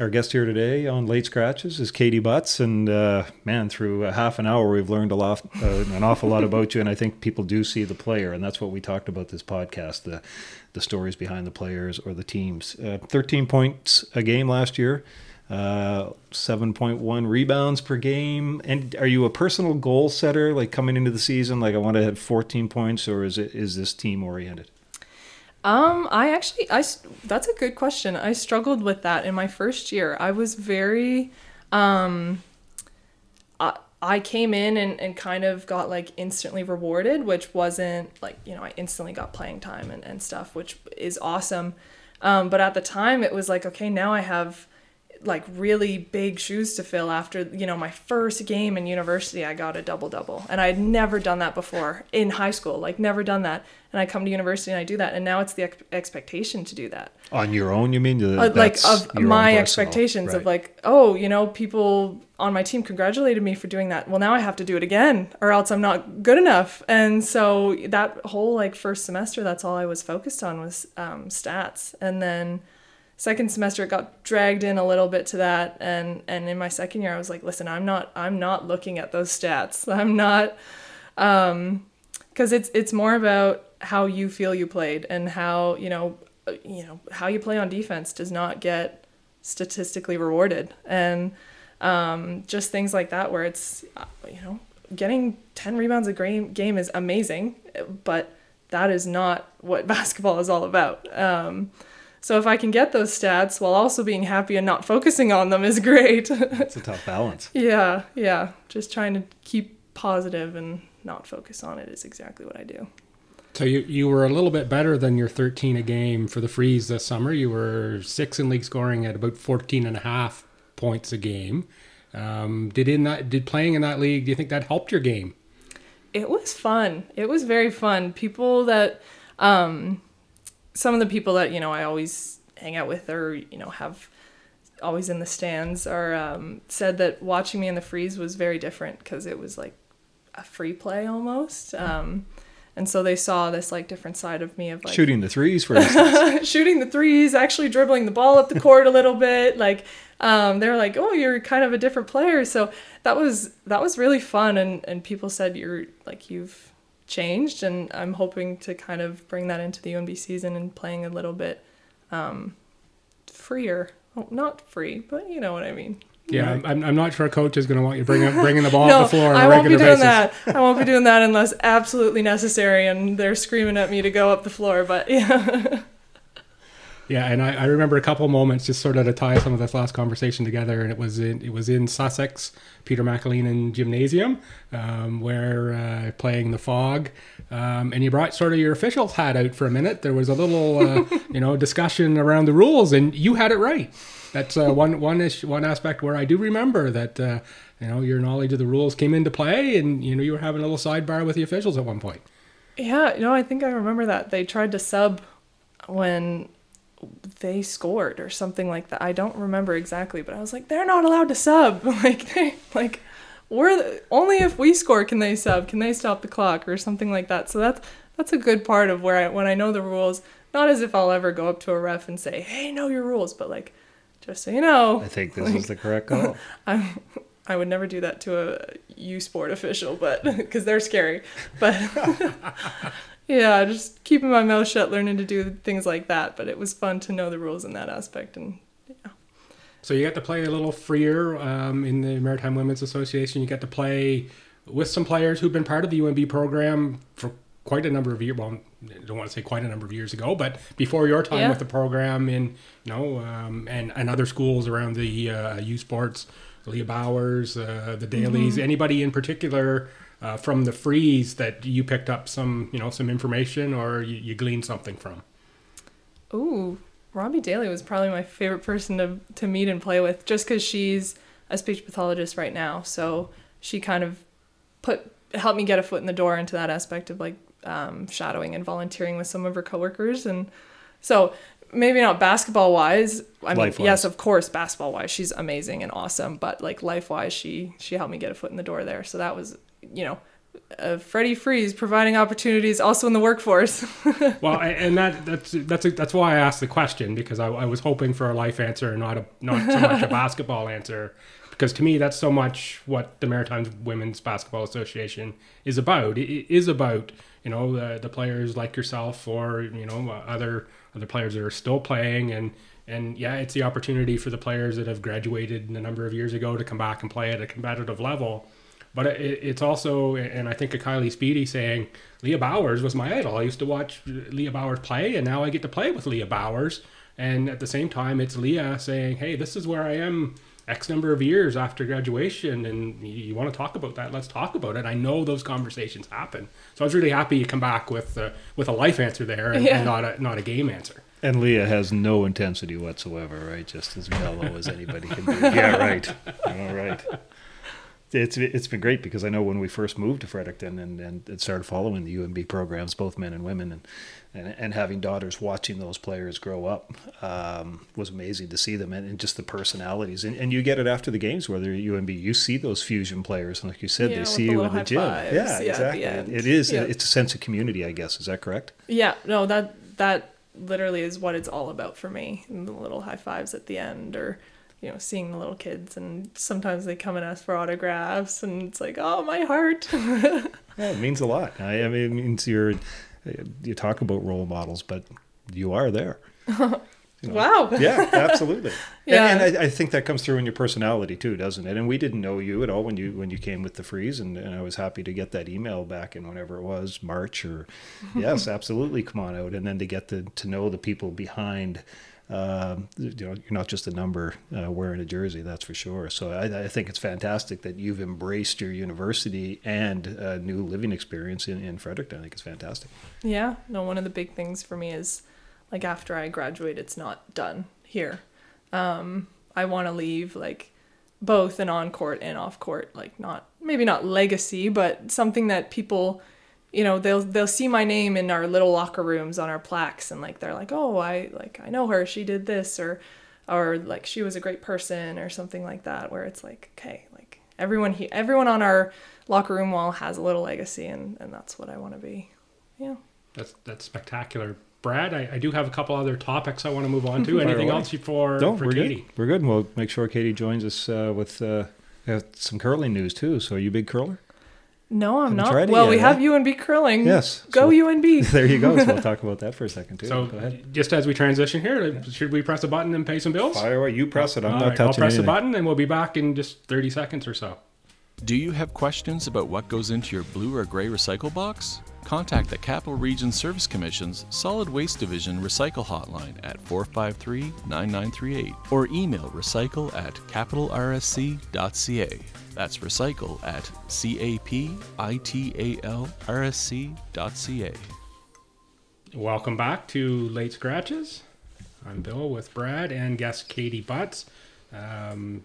Our guest here today on Late Scratches is Katie Butts, and uh, man, through half an hour, we've learned a lot, uh, an awful lot about you. And I think people do see the player, and that's what we talked about this podcast: the the stories behind the players or the teams. Uh, Thirteen points a game last year, uh, seven point one rebounds per game. And are you a personal goal setter, like coming into the season, like I want to have fourteen points, or is it is this team oriented? Um, I actually, I that's a good question. I struggled with that in my first year. I was very, um, I, I came in and, and kind of got like instantly rewarded, which wasn't like, you know, I instantly got playing time and, and stuff, which is awesome. Um, but at the time it was like, okay, now I have like really big shoes to fill after you know my first game in university i got a double double and i had never done that before in high school like never done that. And i come to university and i do that and now it's the ex- expectation to do that. On your own, you mean? uh, like of my expectations of like oh you know people on my team congratulated me for doing that. Well now i have to do it again or else i'm not good enough. And so that whole like first semester that's all i was focused on was um, stats. And then second semester it got dragged in a little bit to that. And and in my second year i was like listen i'm not i'm not looking at those stats. I'm not um because it's it's more about how you feel you played and how you know uh, you know how you play on defense does not get statistically rewarded. And um just things like that where it's uh, you know getting 10 rebounds a game, game is amazing, but that is not what basketball is all about. Um, so if I can get those stats while also being happy and not focusing on them is great. It's a tough balance. yeah, yeah. Just trying to keep positive and not focus on it is exactly what I do. So you, you were a little bit better than your 13 a game for the Freeze this summer. You were six in league scoring at about 14 and a half points a game. Um, did in that did playing in that league? Do you think that helped your game? It was fun. It was very fun. People that, um, some of the people that you know I always hang out with or you know have always in the stands are um, said that watching me in the freeze was very different because it was like a free play almost. Um, and so they saw this like different side of me of like Shooting the threes, for instance. shooting the threes, actually dribbling the ball up the court a little bit. Like um, they're like, "Oh, you're kind of a different player." So that was that was really fun, and and people said you're like you've changed, and I'm hoping to kind of bring that into the UNB season and playing a little bit um, freer. Oh, not free, but you know what I mean. Yeah, I'm, I'm not sure a coach is going to want you bring up, bringing the ball no, off the floor on I a won't be doing basis. that. I won't be doing that unless absolutely necessary, and they're screaming at me to go up the floor. But yeah. Yeah, and I, I remember a couple moments just sort of to tie some of this last conversation together, and it was in it was in Sussex, Peter McAleenan Gymnasium, um, where uh, playing the fog, um, and you brought sort of your official's hat out for a minute. There was a little uh, you know discussion around the rules, and you had it right. That's uh, one one ish, one aspect where I do remember that uh, you know your knowledge of the rules came into play, and you know you were having a little sidebar with the officials at one point. Yeah, no, I think I remember that. They tried to sub when they scored or something like that. I don't remember exactly, but I was like, they're not allowed to sub. Like they like we're the, only if we score can they sub. Can they stop the clock or something like that? So that's that's a good part of where I when I know the rules. Not as if I'll ever go up to a ref and say, "Hey, know your rules," but like just so you know, I think this is the correct call. I I would never do that to a U Sport official, but because they're scary. But yeah, just keeping my mouth shut, learning to do things like that. But it was fun to know the rules in that aspect, and yeah. So you got to play a little freer um, in the Maritime Women's Association. You get to play with some players who've been part of the UNB program for quite a number of years. Well, I don't want to say quite a number of years ago, but before your time Yeah. with the program in you know um, and and other schools around the uh, U Sports, Leah Bowers, uh, the Dailies. Anybody in particular? Uh, from the freeze that you picked up some, you know, some information or you, you gleaned something from. Ooh, Robbie Daly was probably my favorite person to to meet and play with, just because she's a speech pathologist right now. So she kind of put helped me get a foot in the door into that aspect of like um, shadowing and volunteering with some of her coworkers, and so maybe not basketball wise. I mean, Life-wise. yes, of course, basketball wise, she's amazing and awesome, but like life wise, she she helped me get a foot in the door there. So that was you know. Uh, Freddie Freeze providing opportunities also in the workforce. well, a- and that that's that's that's why I asked the question because I, I was hoping for a life answer not a not so much a basketball answer because to me that's so much what the Maritime Women's Basketball Association is about. It it is about you know the, the players like yourself or you know other other players that are still playing and and yeah, it's the opportunity for the players that have graduated a number of years ago to come back and play at a competitive level. But it, it's also, and I think of Kylie Speedy saying, Leah Bowers was my idol. I used to watch Leah Bowers play, and now I get to play with Leah Bowers. And at the same time, it's Leah saying, hey, this is where I am X number of years after graduation, and you, you want to talk about that? Let's talk about it. I know those conversations happen. So I was really happy you come back with uh, with a life answer there and, Yeah. and not a not a game answer. And Leah has no intensity whatsoever, right? Just as mellow as anybody can be. Yeah, right. All right. It's it's been great because I know when we first moved to Fredericton and, and, and started following the UNB programs, both men and women, and and, and having daughters watching those players grow up um, was amazing to see them and, and just the personalities. And, and you get it after the games, whether UNB, you see those fusion players, and like you said, Yeah, they see the you in the gym. fives, Yeah, yeah, exactly. It is. Yeah. It's a sense of community, I guess. Is that correct? Yeah, no, that that literally is what it's all about for me. And the little high fives at the end, or you know, seeing the little kids, and sometimes they come and ask for autographs, and it's like, oh, my heart. Yeah, it means a lot. I, I mean, it means you're you talk about role models, but you are there. you know. Wow. Yeah, absolutely. Yeah. And, and I, I think that comes through in your personality too, doesn't it? And we didn't know you at all when you when you came with the freeze, and, and I was happy to get that email back in whenever it was March or yes, absolutely, come on out, and then to get to to know the people behind. Um, you know, you're not just a number uh, wearing a jersey, that's for sure. So I, I think it's fantastic that you've embraced your university and uh, new living experience in, in Fredericton. I think it's fantastic. Yeah, no, one of the big things for me is like after I graduate, it's not done here. Um, I want to leave like both an on court and off court, like not maybe not legacy, but something that people, you know, they'll they'll see my name in our little locker rooms on our plaques, and like they're like, oh, I like I know her, she did this, or or like she was a great person, or something like that, where it's like, okay, like everyone he everyone on our locker room wall has a little legacy, and and that's what I want to be. Yeah. That's that's spectacular. Brad, I, I do have a couple other topics I want to move on to. Anything away. else for, No, for we're Katie? good. We're good. We'll make sure Katie joins us uh, with uh, uh, some curling news too. So, are you a big curler? No, I'm Haven't tried it well, yet, we huh? have eh? UNB curling. Yes. Go So- UNB. there you go. So we'll talk about that for a second too. So, go ahead. just as we transition here, should we press a button and pay some bills? Fire away. You press it. I'm All not right, touching I'll press anything. the button and we'll be back in just 30 seconds or so. Do you have questions about what goes into your blue or gray recycle box? Contact the Capital Region Service Commission's Solid Waste Division Recycle Hotline at 453 9938 or email recycle at capitalrsc.ca. That's recycle at capitalrsc.ca. Welcome back to Late Scratches. I'm Bill with Brad and guest Katie Butts. Um,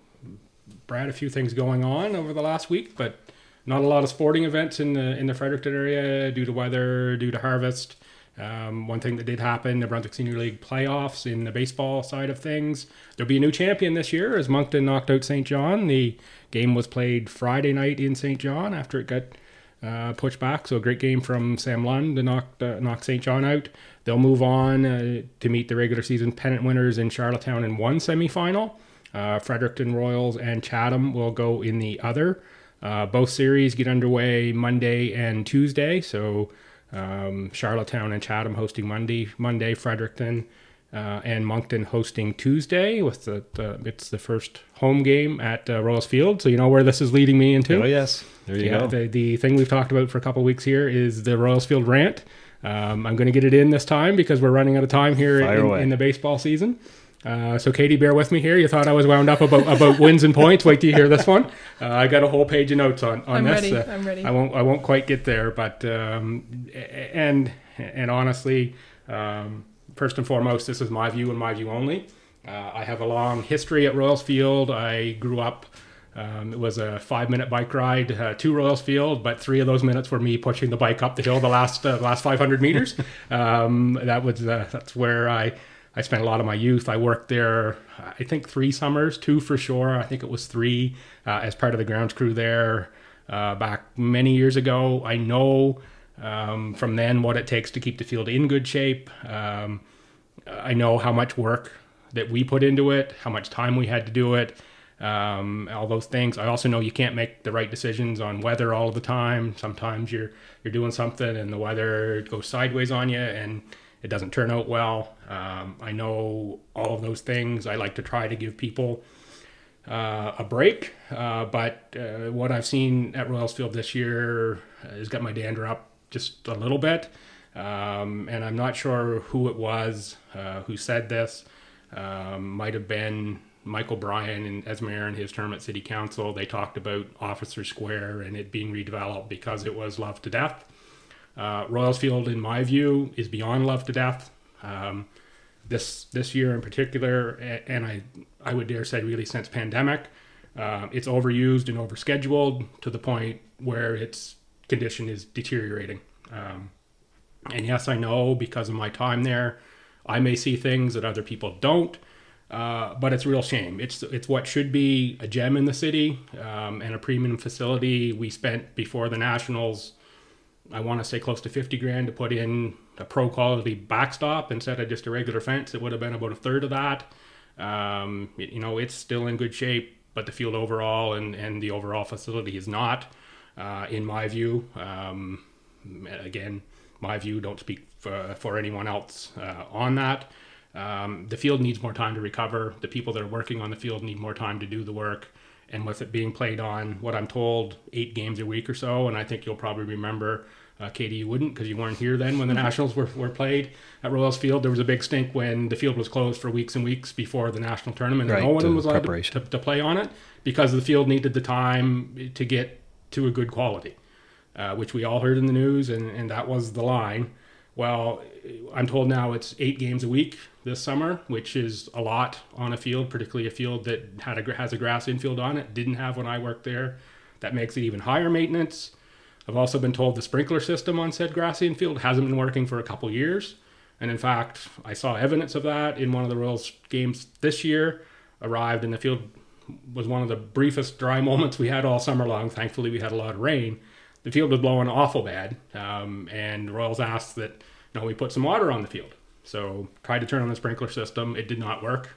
Brad, a few things going on over the last week, but not a lot of sporting events in the in the Fredericton area due to weather, due to harvest. Um, one thing that did happen: the Brunswick Senior League playoffs in the baseball side of things. There'll be a new champion this year as Moncton knocked out Saint John. The game was played Friday night in Saint John after it got uh, pushed back. So a great game from Sam Lund to knock uh, knock Saint John out. They'll move on uh, to meet the regular season pennant winners in Charlottetown in one semifinal. Uh, Fredericton Royals and Chatham will go in the other. Uh, both series get underway Monday and Tuesday. So um, Charlottetown and Chatham hosting Monday, Monday Fredericton uh, and Moncton hosting Tuesday. With the, the it's the first home game at uh, Royals Field. So you know where this is leading me into. Oh yes. There you Yeah, go. the, the thing we've talked about for a couple of weeks here is the Royals Field rant. Um, I'm going to get it in this time because we're running out of time here in, in the baseball season. Uh, so, Katie, bear with me here. You thought I was wound up about, about wins and points. Wait till you hear this one. Uh, I got a whole page of notes on, on I'm this. ready. Uh, I'm ready. I won't I won't quite get there, but um, and and honestly, um, first and foremost, this is my view and my view only. Uh, I have a long history at Royals Field. I grew up. Um, it was a five-minute bike ride uh, to Royals Field, but three of those minutes were me pushing the bike up the hill the last uh, last 500 meters. um, that was uh, that's where I I spent a lot of my youth. I worked there, I think three summers, two for sure. I think it was three uh, as part of the grounds crew there uh, back many years ago. I know um, from then what it takes to keep the field in good shape. Um, I know how much work that we put into it, how much time we had to do it, um, all those things. I also know you can't make the right decisions on weather all the time. Sometimes you're you're doing something and the weather goes sideways on you and it doesn't turn out well. Um, I know all of those things. I like to try to give people uh, a break, uh, but uh, what I've seen at Royals Field this year has got my dander up just a little bit. Um, and I'm not sure who it was uh, who said this. Um, might have been Michael Bryan and mayor in his term at City Council. They talked about Officers' Square and it being redeveloped because it was loved to death. Uh, Royals Field, in my view, is beyond love to death. Um, this this year in particular, and I I would dare say really since pandemic, uh, it's overused and overscheduled to the point where its condition is deteriorating. Um, and yes, I know because of my time there, I may see things that other people don't. Uh, but it's a real shame. It's it's what should be a gem in the city um, and a premium facility. We spent before the Nationals, I want to say close to fifty grand to put in a pro quality backstop instead of just a regular fence. It would have been about a third of that. Um, you know, it's still in good shape, but the field overall and and the overall facility is not, uh, in my view. Um, again, my view. Don't speak for, for anyone else uh, on that. Um, the field needs more time to recover. The people that are working on the field need more time to do the work. And with it being played on what I'm told, eight games a week or so, and I think you'll probably remember, uh, Katie, you wouldn't because you weren't here then when the Nationals were, were played at Royals Field. There was a big stink when the field was closed for weeks and weeks before the national tournament. Right, and no one was allowed to, to, to play on it because the field needed the time to get to a good quality, uh, which we all heard in the news, and, and that was the line. Well, I'm told now it's eight games a week this summer, which is a lot on a field, particularly a field that had a, has a grass infield on it. Didn't have when I worked there. That makes it even higher maintenance. I've also been told the sprinkler system on said grass infield hasn't been working for a couple years. And in fact, I saw evidence of that in one of the Royals games this year. Arrived and the field was one of the briefest dry moments we had all summer long. Thankfully, we had a lot of rain. The field was blowing awful bad, um, and Royals asked that you know we put some water on the field. So tried to turn on the sprinkler system. It did not work.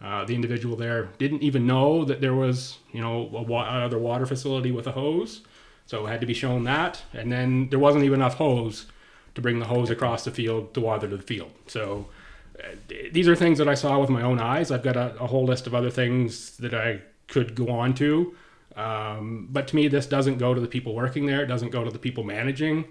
Uh, the individual there didn't even know that there was you know wa- another water facility with a hose. So had to be shown that, and then there wasn't even enough hose to bring the hose across the field to water the field. So uh, these are things that I saw with my own eyes. I've got a, a whole list of other things that I could go on to. Um, but to me, this doesn't go to the people working there. It doesn't go to the people managing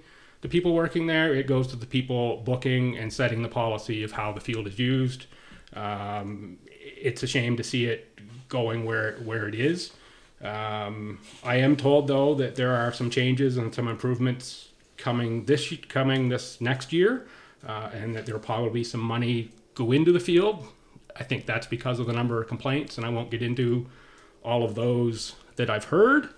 the people working there. It goes to the people booking and setting the policy of how the field is used. Um, it's a shame to see it going where where it is. Um, I am told though that there are some changes and some improvements coming this coming this next year, uh, and that there'll probably be some money go into the field. I think that's because of the number of complaints, and I won't get into all of those that I've heard.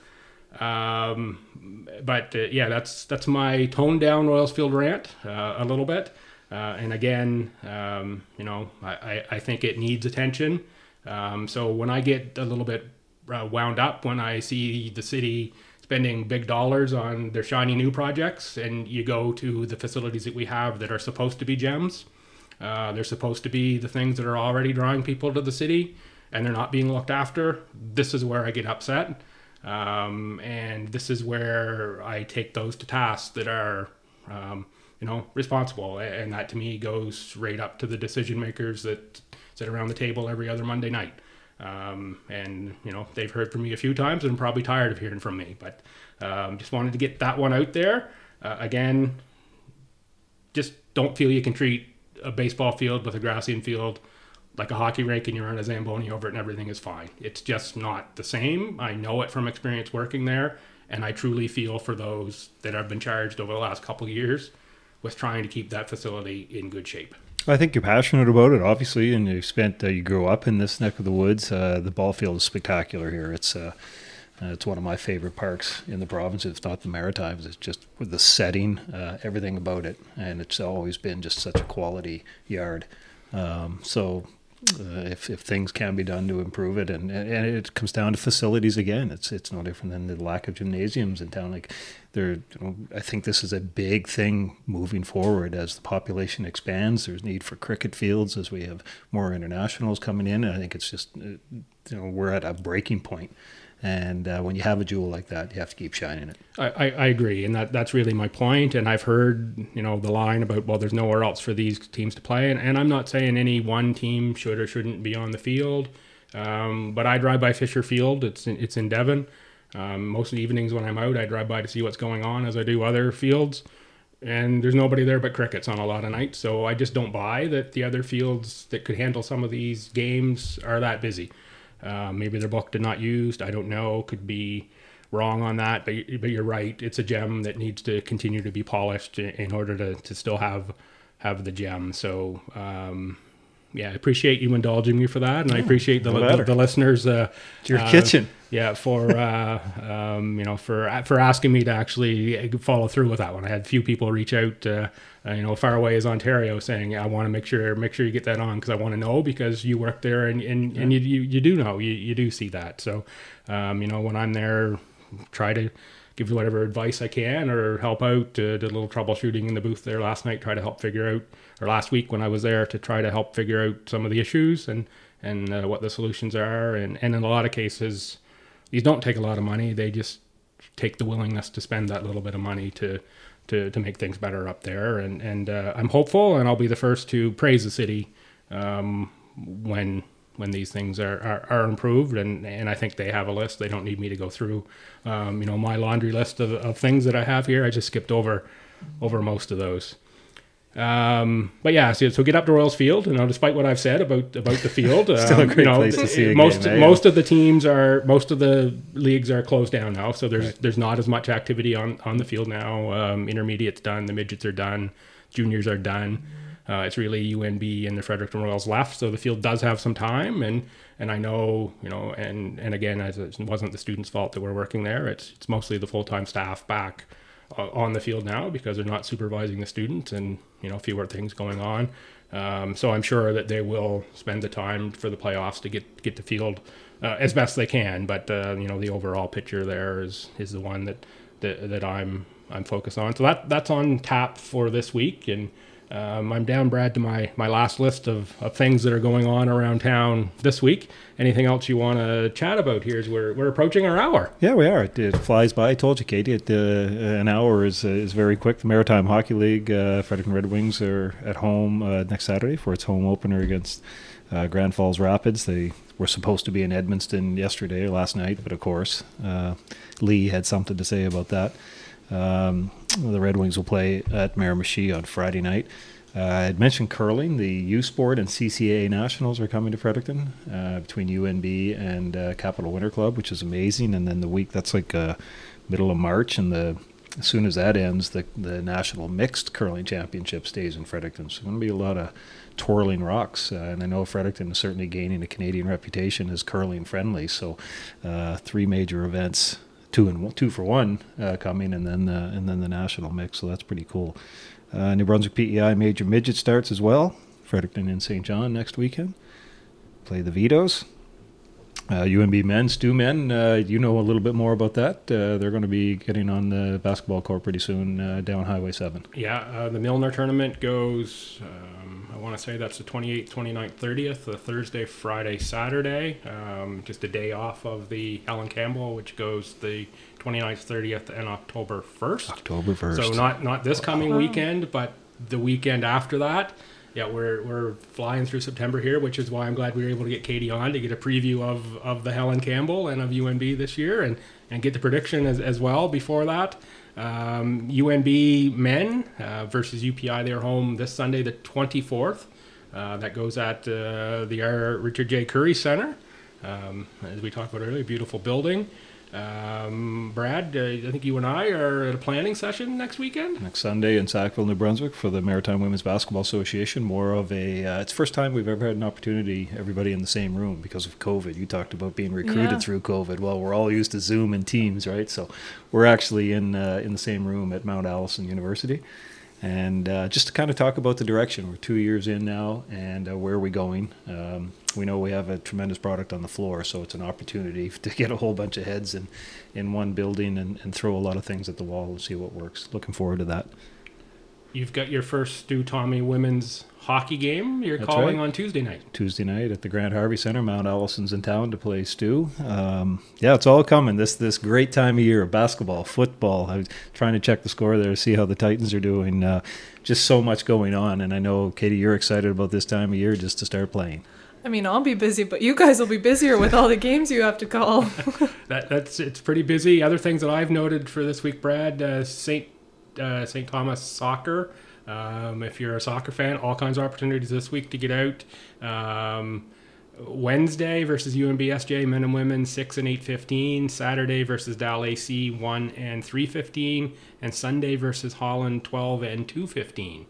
Um, but uh, yeah, that's that's my toned down Royals Field rant uh, a little bit. Uh, and again, um, you know, I, I, I think it needs attention. Um, so when I get a little bit uh, wound up when I see the city spending big dollars on their shiny new projects, and you go to the facilities that we have that are supposed to be gems, uh, they're supposed to be the things that are already drawing people to the city, and they're not being looked after. This is where I get upset. Um, and this is where I take those to task that are, um, you know, responsible. And that to me goes right up to the decision makers that sit around the table every other Monday night. Um, and you know they've heard from me a few times and probably tired of hearing from me, but um, just wanted to get that one out there. Uh, again, just don't feel you can treat a baseball field with a grassy infield like a hockey rink and you're run a Zamboni over it and everything is fine. It's just not the same. I know it from experience working there, and I truly feel for those that have been charged over the last couple years with trying to keep that facility in good shape. I think you're passionate about it, obviously, and you spent uh, you grew up in this neck of the woods. Uh, the ball field is spectacular here. It's uh, uh, it's one of my favorite parks in the province, if not the Maritimes. It's just with the setting, uh, everything about it, and it's always been just such a quality yard. Um, so uh, if, if things can be done to improve it, and, and it comes down to facilities again. It's it's no different than the lack of gymnasiums in town. Like there, you know, I think this is a big thing moving forward as the population expands. There's need for cricket fields as we have more internationals coming in. And I think it's just uh, you know we're at a breaking point. And uh, when you have a jewel like that, you have to keep shining it. I, I, agree, and that, that's really my point. And I've heard, you know, the line about well, there's nowhere else for these teams to play, and, and I'm not saying any one team should or shouldn't be on the field. Um, but I drive by Fisher Field. It's in, it's in Devon. Um, most of the evenings when I'm out, I drive by to see what's going on, as I do other fields. And there's nobody there but crickets on a lot of nights, so I just don't buy that the other fields that could handle some of these games are that busy. Uh, maybe they're booked and not used. I don't know. Could be wrong on that, but but you're right. It's a gem that needs to continue to be polished in order to, to still have have the gem. So um, yeah, I appreciate you indulging me for that, and I appreciate the, the, the listeners. Uh, It's your uh, kitchen. Yeah, for uh, um, you know for for asking me to actually follow through with that one. I had a few people reach out, uh, you know, far away as Ontario, saying I want to make sure make sure you get that on because I want to know because you work there and and, and you, you you do know you you do see that. So um, you know when I'm there, try to give you whatever advice I can or help out. Uh, did a little troubleshooting in the booth there last night, try to help figure out, or last week when I was there to try to help figure out some of the issues and and uh, what the solutions are. And and in a lot of cases, these don't take a lot of money. They just take the willingness to spend that little bit of money to to, to make things better up there. And and uh, I'm hopeful, and I'll be the first to praise the city um, when when these things are, are, are, improved and, and I think they have a list. They don't need me to go through um, you know my laundry list of, of things that I have here. I just skipped over over most of those. Um, but yeah, so, so get up to Royals Field. You know, despite what I've said about about the field, still um, a great you know, place to see a most game, eh? most of the teams are most of the leagues are closed down now. So there's Right. there's not as much activity on on the field now. Um, intermediates done, the midgets are done, juniors are done. Uh, it's really UNB and the Fredericton Royals left, so the field does have some time, and and I know you know, and and again, as it wasn't the students' fault that we're working there, it's it's mostly the full time staff back on the field now because they're not supervising the students and you know fewer things going on. Um, so I'm sure that they will spend the time for the playoffs to get get the field uh, as best they can. But uh, you know the overall picture there is is the one that that, that I'm I'm focused on. So that that's on tap for this week and. Um, I'm down, Brad, to my, my last list of, of things that are going on around town this week. Anything else you want to chat about here as we're, we're approaching our hour? Yeah, we are. It, it flies by. I told you, Katie, it, uh, an hour is uh, is very quick. The Maritime Hockey League, uh, Fredericton Red Wings are at home uh, next Saturday for its home opener against uh, Grand Falls Rapids. They were supposed to be in Edmundston yesterday or last night, but of course, uh, Lee had something to say about that. Um, the Red Wings will play at Miramichi on Friday night. Uh, I had mentioned curling. The U Sport and CCAA Nationals are coming to Fredericton uh, between UNB and uh, Capital Winter Club, which is amazing. And then the week that's like uh, middle of March, and the as soon as that ends, the the National Mixed Curling Championship stays in Fredericton. So going to be a lot of twirling rocks. Uh, and I know Fredericton is certainly gaining a Canadian reputation as curling friendly. So uh, three major events two and two for one uh, coming, and then the, and then the national mix. So that's pretty cool. Uh, New Brunswick PEI major midget starts as well. Fredericton and Saint John next weekend. Play the Vitoes. Uh, UNB men, Stu men, uh, you know a little bit more about that. Uh, they're going to be getting on the basketball court pretty soon uh, down Highway 7. Yeah, the Milner tournament goes, um, I want to say that's the 28th, 29th, 30th, the Thursday, Friday, Saturday. Um, just a day off of the Helen Campbell, which goes the 29th, 30th, and October 1st. October 1st. So not not this coming weekend, but the weekend after that. Yeah, we're we're flying through September here, which is why I'm glad we were able to get Katie on to get a preview of, of the Helen Campbell and of UNB this year, and and get the prediction as, as well before that. Um, UNB men uh, versus UPEI. They're home this Sunday, the 24th. Uh, that goes at uh, the. Richard J. Currie Center. Um, as we talked about earlier, beautiful building. Um, Brad, uh, I think you and I are at a planning session next weekend. next Sunday in Sackville, New Brunswick, for the Maritime Women's Basketball Association. More of a, uh, it's first time we've ever had an opportunity, everybody in the same room because of COVID. You talked about being recruited Yeah. through COVID. Well, we're all used to Zoom and Teams, right? So we're actually in uh, in the same room at Mount Allison University. And uh, just to kind of talk about the direction. We're two years in now, and uh, where are we going? Um, we know we have a tremendous product on the floor, so it's an opportunity to get a whole bunch of heads in, in one building and, and throw a lot of things at the wall and see what works. Looking forward to that. You've got your first Stu Tommy women's hockey game. You're That's calling right. on Tuesday night. Tuesday night at the Grant Harvey Center. Mount Allison's in town to play Stu. Um, yeah, it's all coming. This this great time of year of basketball, football. I was trying to check the score there to see how the Titans are doing. Uh, just so much going on, and I know Katie, you're excited about this time of year just to start playing. I mean, I'll be busy, but you guys will be busier with all the games you have to call. That that's it's pretty busy. Other things that I've noted for this week, Brad, uh, Saint uh, Saint Thomas soccer. Um, if you're a soccer fan, all kinds of opportunities this week to get out. Um, Wednesday versus UNB SJ men and women six and eight fifteen. Saturday versus Dal AC one and three fifteen, and Sunday versus Holland twelve and two fifteen.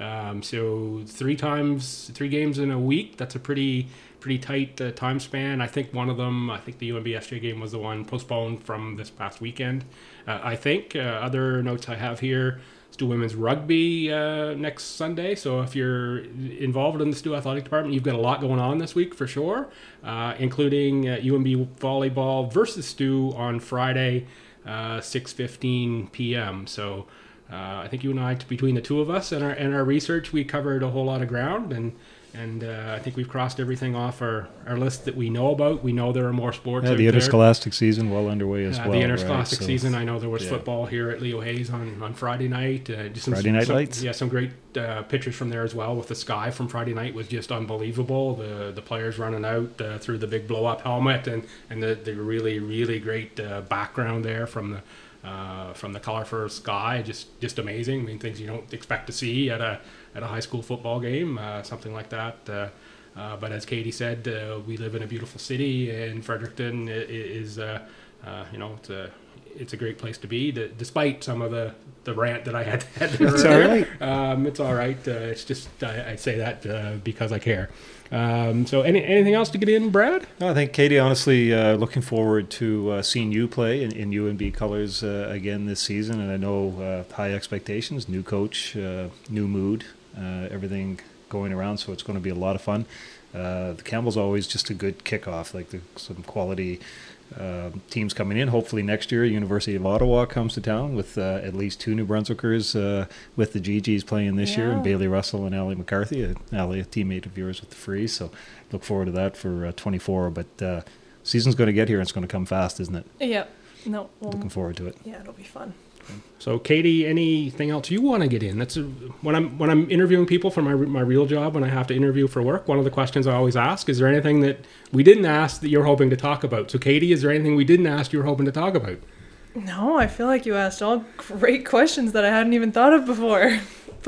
Um, so three times, three games in a week. That's a pretty pretty tight uh, time span. I think one of them, I think the UNB SJ game was the one postponed from this past weekend. Uh, I think uh, other notes I have here. Stu Women's Rugby uh, next Sunday. So if you're involved in the Stu Athletic Department, you've got a lot going on this week for sure, uh, including uh, UNB volleyball versus Stu on Friday, uh, 6:15 p.m. So uh, I think you and I, between the two of us and our and our research, we covered a whole lot of ground, and and uh, I think we've crossed everything off our, our list that we know about. We know there are more sports. Yeah, the there. interscholastic season well underway as Uh, well. the right? interscholastic So- season. I know there was yeah. football here at Leo Hayes on, on Friday night. Uh, just some, Friday Night some- Lights? Yeah, some great uh, pictures from there as well. With the sky from Friday night was just unbelievable. The the players running out uh, through the big blow up helmet and and the, the really really great uh, background there from the. Uh, from the colorful sky, just just amazing. I mean, things you don't expect to see at a at a high school football game, uh, something like that. Uh, uh, but as Katie said, uh, we live in a beautiful city, and Fredericton is, you know, it's a it's a great place to be. d- Despite some of the, the rant that I had, had there It's all right. Um, it's all right. Uh, it's just I, I say that uh, because I care. Um, so any anything else to get in, Brad? No, I think Katie, honestly, uh, looking forward to uh, seeing you play in, in UNB colors uh, again this season. And I know uh, high expectations, new coach, uh, new mood, uh, everything going around. So it's going to be a lot of fun. Uh, the Campbell's always just a good kickoff, like the, some quality uh, teams coming in. Hopefully next year, University of Ottawa comes to town with uh, at least two New Brunswickers uh, with the GGs playing this year, and Bailey Russell and Allie McCarthy. Allie, a teammate of yours with the Freeze. So look forward to that for uh, 24. But uh, season's going to get here. and It's going to come fast, isn't it? Yeah. No. Well, Looking forward to it. yeah, it'll be fun. So, Katie, anything else you want to get in? That's a, when I'm when I'm interviewing people for my my real job. When I have to interview for work, one of the questions I always ask is: there anything that we didn't ask that you're hoping to talk about? So, Katie, is there anything we didn't ask you're hoping to talk about? No, I feel like you asked all great questions that I hadn't even thought of before.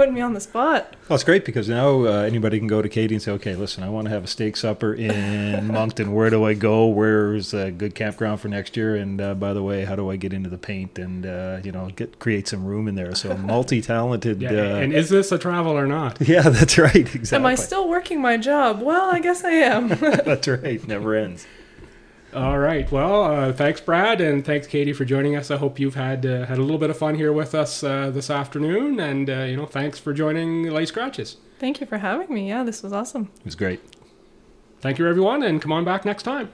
Putting me on the spot. Well, it's great because now uh, anybody can go to Katie and say, okay, listen, I want to have a steak supper in Moncton. Where do I go? Where's a good campground for next year? And uh, by the way, how do I get into the paint and, uh, you know, get create some room in there? So multi-talented. Yeah, uh, and is this a travel or not? yeah, that's right. Exactly. Am I still working my job? Well, I guess I am. that's right. Never ends. All right. Well, uh, thanks, Brad, and thanks, Katie, for joining us. I hope you've had uh, had a little bit of fun here with us uh, this afternoon, and uh, you know, thanks for joining Lay Scratches. Thank you for having me. Yeah, this was awesome. It was great. Thank you, everyone, and come on back next time.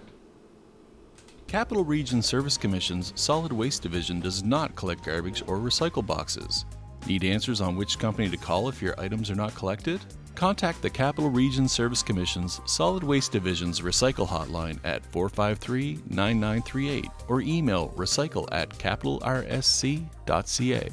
Capital Region Service Commission's Solid Waste Division does not collect garbage or recycle boxes. Need answers on which company to call if your items are not collected? Contact the Capital Region Service Commission's Solid Waste Division's Recycle Hotline at 453 9938 or email recycle at capitalrsc.ca.